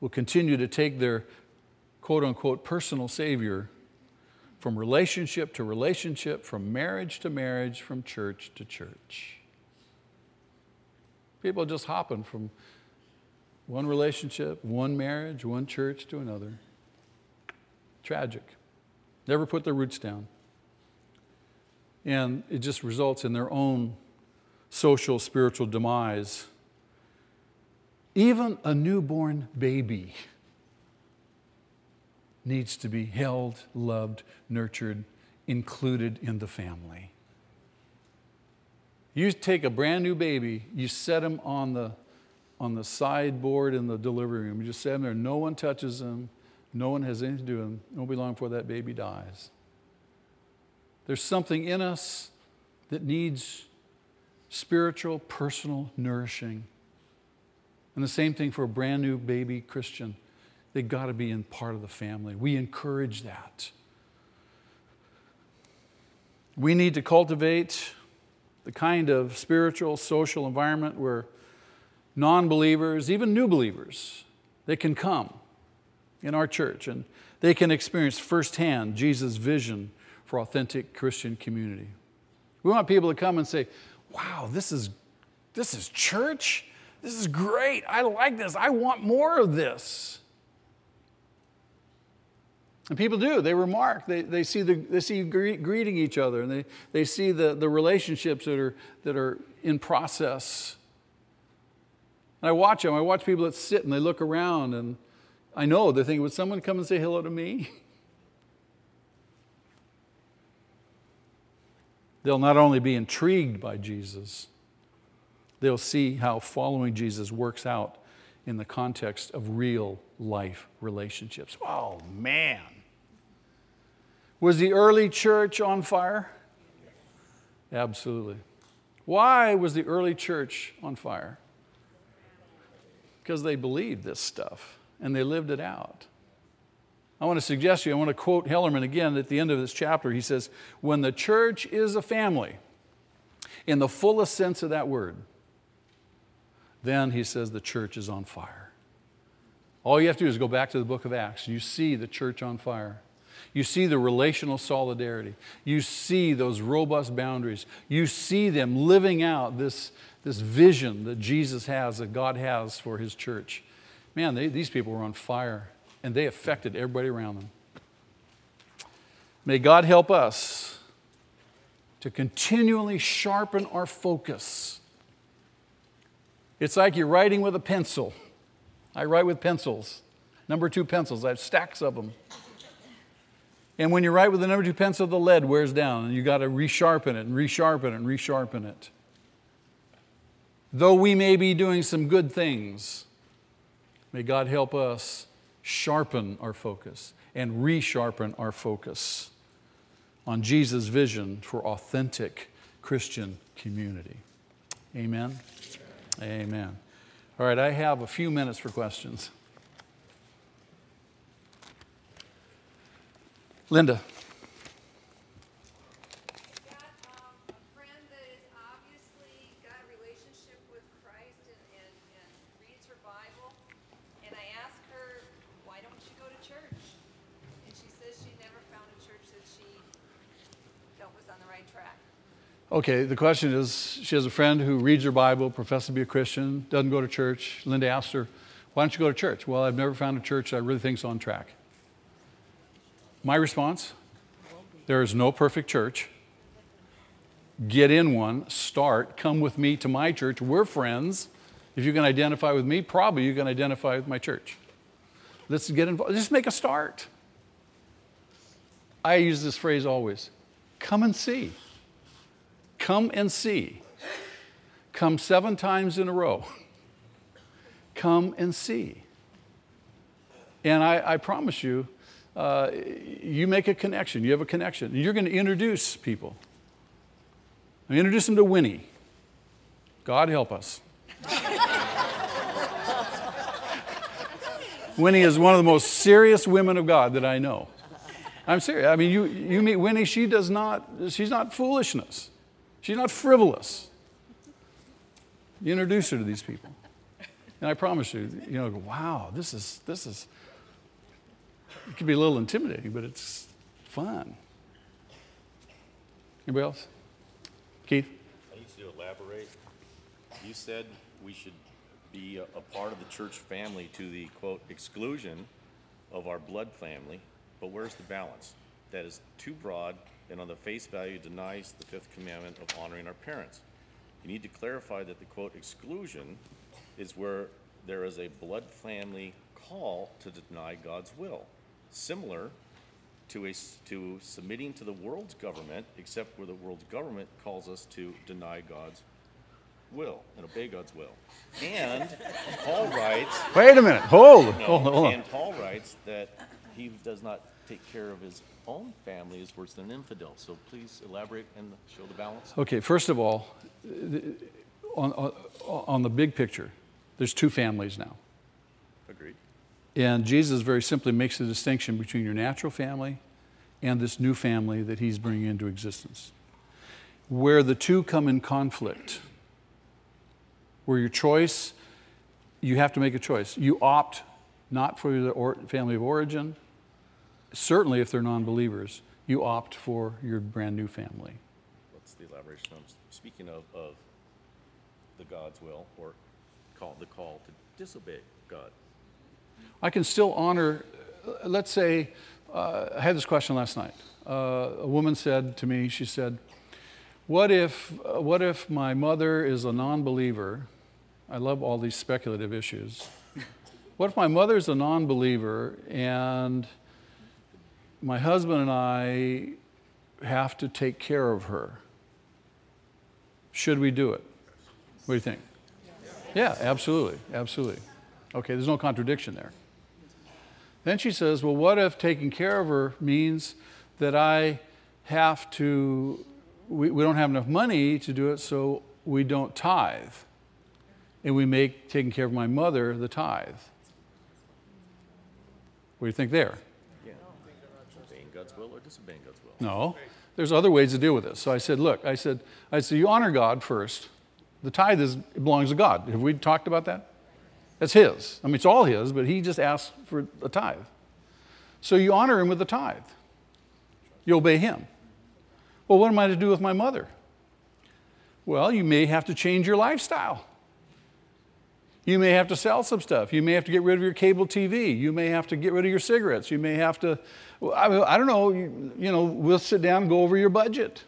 will continue to take their quote unquote personal Savior from relationship to relationship, from marriage to marriage, from church to church. People just hopping from one relationship, one marriage, one church to another. Tragic. Never put their roots down. And it just results in their own social, spiritual demise. Even a newborn baby needs to be held, loved, nurtured, included in the family. You take a brand new baby, you set him on the, on the sideboard in the delivery room. You just set him there. No one touches him. No one has anything to do with him. It won't be long before that baby dies. There's something in us that needs spiritual, personal nourishing. And the same thing for a brand new baby Christian. They got to be in part of the family. We encourage that. We need to cultivate the kind of spiritual, social environment where non believers, even new believers, they can come in our church and they can experience firsthand Jesus' vision for authentic Christian community. We want people to come and say, wow, this is, this is church? This is great. I like this. I want more of this. And people do. They remark. They, they see, the, they see greeting each other, and they, they see the, the relationships that are, that are in process. And I watch them. I watch people that sit and they look around, and I know they're thinking, would someone come and say hello to me? <laughs> They'll not only be intrigued by Jesus, they'll see how following Jesus works out in the context of real life relationships. Oh, man. Was the early church on fire? Absolutely. Why was the early church on fire? Because they believed this stuff and they lived it out. I want to suggest to you, I want to quote Hellerman again at the end of this chapter. He says, When the church is a family, in the fullest sense of that word, then he says the church is on fire. All you have to do is go back to the book of Acts. You see the church on fire. You see the relational solidarity. You see those robust boundaries. You see them living out this, this vision that Jesus has, that God has for his church. Man, they, these people were on fire and they affected everybody around them. May God help us to continually sharpen our focus. It's like you're writing with a pencil. I write with pencils, number two pencils. I have stacks of them. And when you write with the number two pencil, the lead wears down, and you got to resharpen it and resharpen it and resharpen it. Though we may be doing some good things, may God help us sharpen our focus and resharpen our focus on Jesus' vision for authentic Christian community. Amen. Amen. All right, I have a few minutes for questions. Linda. Okay, the question is she has a friend who reads her Bible, professes to be a Christian, doesn't go to church. Linda asked her, Why don't you go to church? Well, I've never found a church I really think is on track. My response there is no perfect church. Get in one, start, come with me to my church. We're friends. If you can identify with me, probably you can identify with my church. Let's get involved. Just make a start. I use this phrase always come and see. Come and see. Come seven times in a row. <laughs> Come and see. And I, I promise you, uh, you make a connection. You have a connection. You're going to introduce people. I introduce them to Winnie. God help us. <laughs> Winnie is one of the most serious women of God that I know. I'm serious. I mean, you, you meet Winnie, she does not, she's not foolishness. She's not frivolous. You introduce her to these people. And I promise you, you know, wow, this is, this is, it can be a little intimidating, but it's fun. Anybody else? Keith? I need you to elaborate. You said we should be a, a part of the church family to the quote exclusion of our blood family, but where's the balance? That is too broad and on the face value denies the fifth commandment of honoring our parents. You need to clarify that the quote exclusion is where there is a blood family call to deny God's will, similar to, a, to submitting to the world's government, except where the world's government calls us to deny God's will and obey God's will. And Paul writes. Wait a minute. Hold. No, hold, hold on. And Paul writes that he does not take care of his own family is worse than an infidel. So please elaborate and show the balance. Okay, first of all, on, on, on the big picture, there's two families now. Agreed. And Jesus very simply makes a distinction between your natural family and this new family that he's bringing into existence. Where the two come in conflict, where your choice, you have to make a choice. You opt not for the family of origin, certainly if they're non believers, you opt for your brand new family. What's the elaboration on speaking of, of the God's will or call, the call to disobey God? I can still honor, let's say, uh, I had this question last night. Uh, a woman said to me, she said, What if, uh, what if my mother is a non believer? I love all these speculative issues. What if my mother is a non believer and my husband and I have to take care of her? Should we do it? What do you think? Yeah, absolutely, absolutely. Okay, there's no contradiction there. Then she says, Well, what if taking care of her means that I have to, we, we don't have enough money to do it, so we don't tithe? And we make taking care of my mother the tithe. What do you think there? Yeah. Obeying God's will or disobeying God's will? No, there's other ways to deal with this. So I said, Look, I said, I said, you honor God first. The tithe is, belongs to God. Have we talked about that? That's His. I mean, it's all His, but He just asked for a tithe. So you honor Him with the tithe. You obey Him. Well, what am I to do with my mother? Well, you may have to change your lifestyle. You may have to sell some stuff. You may have to get rid of your cable TV. You may have to get rid of your cigarettes. You may have to, I, don't know, you, you know, we'll sit down and go over your budget.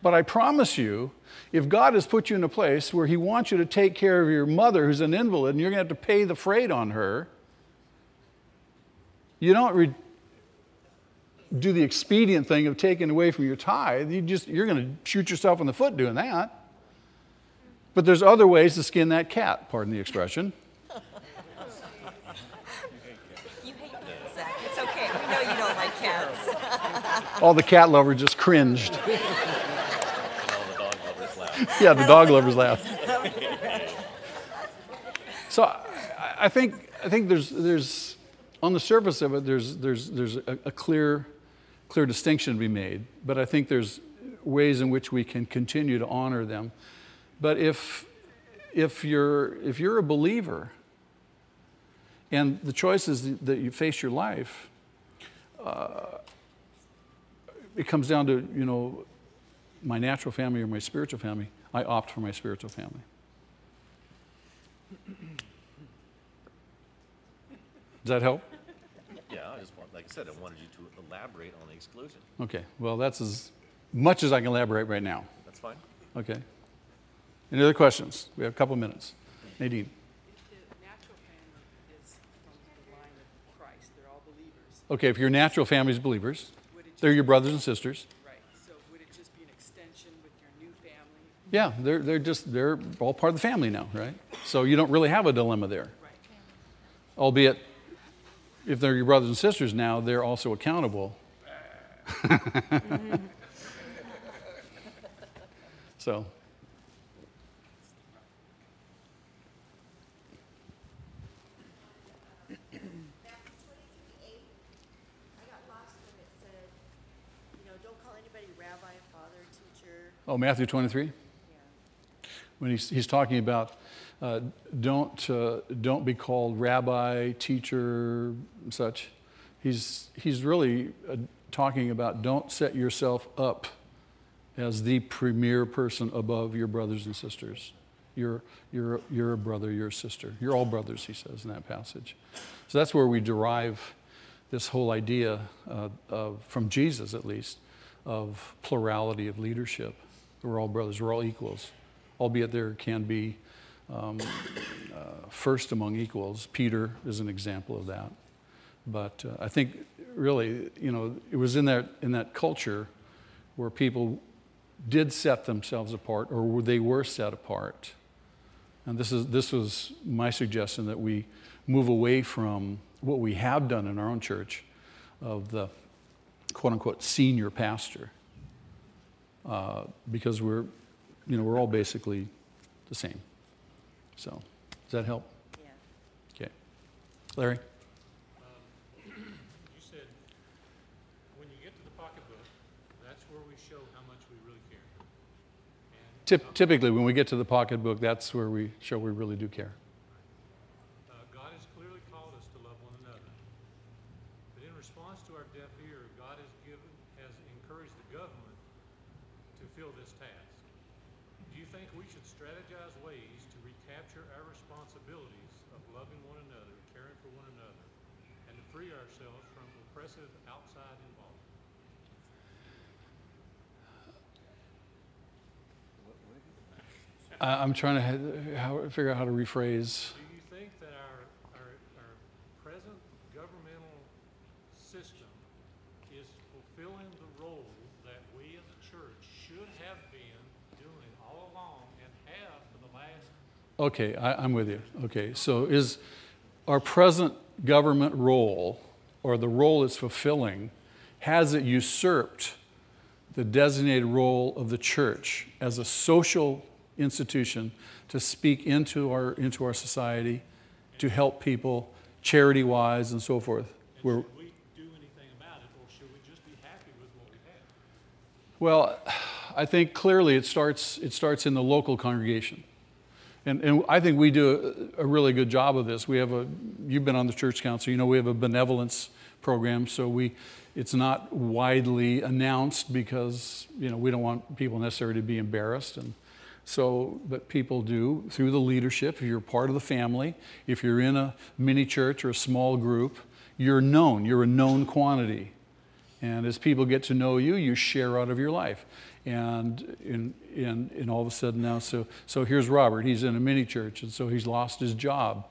But I promise you, if God has put you in a place where He wants you to take care of your mother who's an invalid and you're going to have to pay the freight on her, you don't re- do the expedient thing of taking away from your tithe. You just, you're going to shoot yourself in the foot doing that. But there's other ways to skin that cat, pardon the expression. <laughs> You hate cats, Zach. It's okay. We know you don't like cats. All the cat lovers just cringed. <laughs> And all the dog lovers laugh. <laughs> yeah, the dog lovers laugh. So I, I think I think there's there's on the surface of it there's there's there's a, a clear clear distinction to be made, but I think there's ways in which we can continue to honor them. But if if you're if you're a believer and the choices that you face your life, uh, it comes down to you know my natural family or my spiritual family. I opt for my spiritual family. Does that help? Yeah, I just want, like I said, I wanted you to elaborate on the exclusion. Okay, well, that's as much as I can elaborate right now. That's fine. Okay. Any other questions? We have a couple minutes. Nadine. The natural family is from the line of Christ. They're all believers. Okay, if your natural family is believers, they're your brothers and sisters. right? So would it just be an extension with your new family? Yeah, they're, they're just, they're all part of the family now, right? So you don't really have a dilemma there. Right. Albeit, if they're your brothers and sisters now, they're also accountable. <laughs> so, I got lost when it said, you know, don't call anybody rabbi, father, teacher. oh, Matthew 23? When he's, he's talking about uh, don't, uh, don't be called rabbi, teacher, and such. He's, he's really uh, talking about don't set yourself up as the premier person above your brothers and sisters. You're, you're, you're a brother, you're a sister. You're all brothers, he says in that passage. So that's where we derive this whole idea uh, of, from Jesus at least, of plurality of leadership. We're all brothers, we're all equals, albeit there can be um, uh, first among equals. Peter is an example of that. But uh, I think really, you know, it was in that, in that culture where people did set themselves apart or they were set apart. And this, is, this was my suggestion that we move away from what we have done in our own church of the quote unquote senior pastor uh, because we're, you know, we're all basically the same. So, does that help? Yeah. Okay. Larry? Um, you said, when you get to the pocketbook, that's where we show how much we really care. And Typ- uh, typically, when we get to the pocketbook, that's where we show we really do care. uh, God has clearly called us to love one another. But in response to our deaf ear, God has given, has encouraged the government to fill this task. Do you think we should strategize ways to recapture our responsibilities of loving one another, caring for one another, and to free ourselves from oppressive outside involvement? I- I'm trying to how, figure out how to rephrase. Do you think that our, our, our present governmental system is fulfilling the role that we as a church should have been doing all along and have for the last Okay, I, I'm with you. Okay, so is our present government role, or the role it's fulfilling, has it usurped the designated role of the church as a social institution to speak into our, into our society, to help people charity wise and so forth? We're, Should we do anything about it, or should we just be happy with what we have? Well, I think clearly it starts, it starts in the local congregation. And, and I think we do a, a really good job of this. We have a, you've been on the church council, you know, we have a benevolence program, so we, it's not widely announced because, you know, we don't want people necessarily to be embarrassed. And so, but people do through the leadership. If you're part of the family, if you're in a mini church or a small group, you're known, you're a known quantity. And as people get to know you, you share out of your life. And in, in, in all of a sudden now, so, so here's Robert. He's in a mini church, and so he's lost his job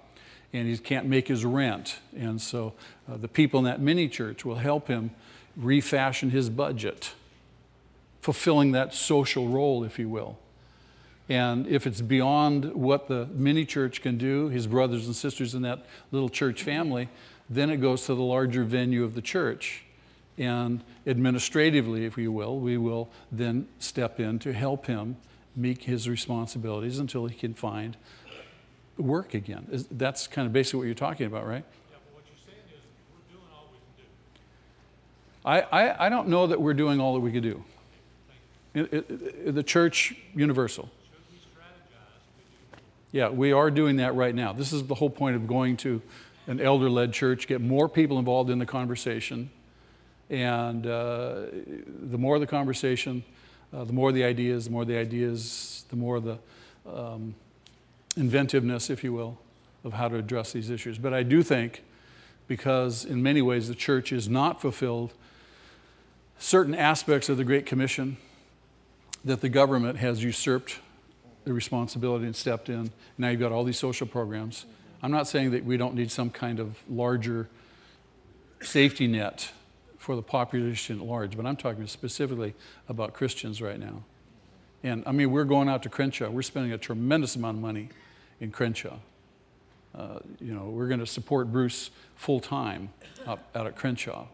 and he can't make his rent. And so uh, the people in that mini church will help him refashion his budget, fulfilling that social role, if you will. And if it's beyond what the mini church can do, his brothers and sisters in that little church family, then it goes to the larger venue of the church. And administratively, if you will, we will then step in to help him meet his responsibilities until he can find work again. That's kind of basically what you're talking about, right? Yeah, but what you're saying is, we're doing all we can do. I, I, I don't know that we're doing all that we could do. It- it- it- the church universal. Should we strategize to do Yeah, we are doing that right now. This is the whole point of going to an elder led church, get more people involved in the conversation. And uh, the more the conversation, uh, the more the ideas, the more the ideas, the more the um, inventiveness, if you will, of how to address these issues. But I do think, because in many ways the church is not fulfilled certain aspects of the Great Commission, that the government has usurped the responsibility and stepped in. Now you've got all these social programs. I'm not saying that we don't need some kind of larger safety net for the population at large, but I'm talking specifically about Christians right now. And I mean, we're going out to Crenshaw. We're spending a tremendous amount of money in Crenshaw. Uh, you know, we're going to support Bruce full time out, at Crenshaw,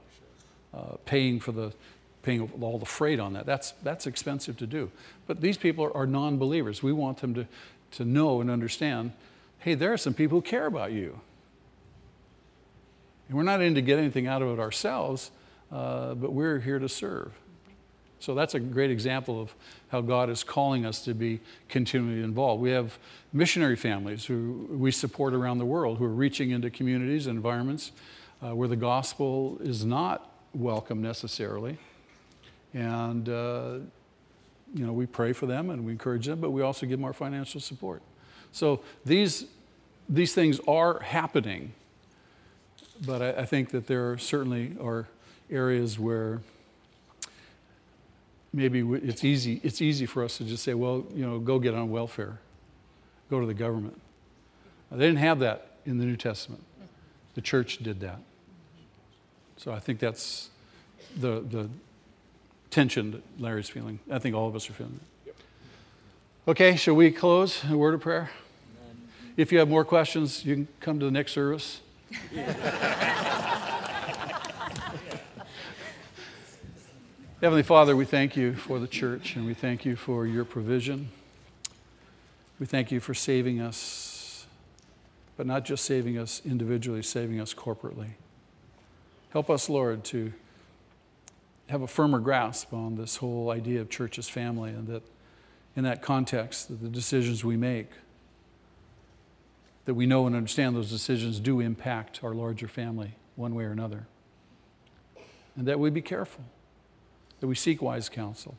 uh, paying for the paying all the freight on that. That's that's expensive to do. But these people are, are non-believers. We want them to to know and understand. Hey, there are some people who care about you, and we're not in to get anything out of it ourselves, uh, but we're here to serve. So that's a great example of how God is calling us to be continually involved. We have missionary families who we support around the world who are reaching into communities and environments uh, where the gospel is not welcome necessarily. And, uh, you know, we pray for them and we encourage them, but we also give them our financial support. So these, these things are happening, but I, I think that there are certainly are areas where maybe it's easy, it's easy for us to just say, well, you know, go get on welfare, go to the government. They didn't have that in the New Testament. The church did that. So I think that's the, the tension that Larry's feeling. I think all of us are feeling it. Okay, shall we close a word of prayer? If you have more questions, you can come to the next service. <laughs> Heavenly Father, we thank you for the church and we thank you for your provision. We thank you for saving us, but not just saving us individually, saving us corporately. Help us, Lord, to have a firmer grasp on this whole idea of church as family and that in that context, that the decisions we make, that we know and understand those decisions do impact our larger family one way or another. And that we be careful that we seek wise counsel.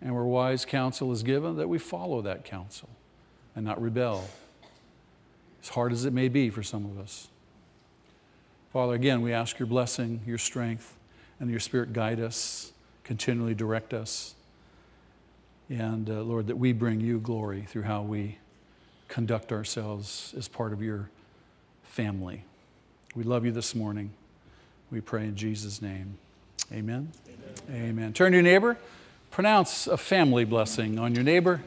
And where wise counsel is given, that we follow that counsel and not rebel, as hard as it may be for some of us. Father, again, we ask your blessing, your strength, and your spirit guide us, continually direct us. And uh, Lord, that we bring you glory through how we conduct ourselves as part of your family. We love you this morning. We pray in Jesus' name. Amen. Amen. Amen. Turn to your neighbor. Pronounce a family blessing on your neighbor.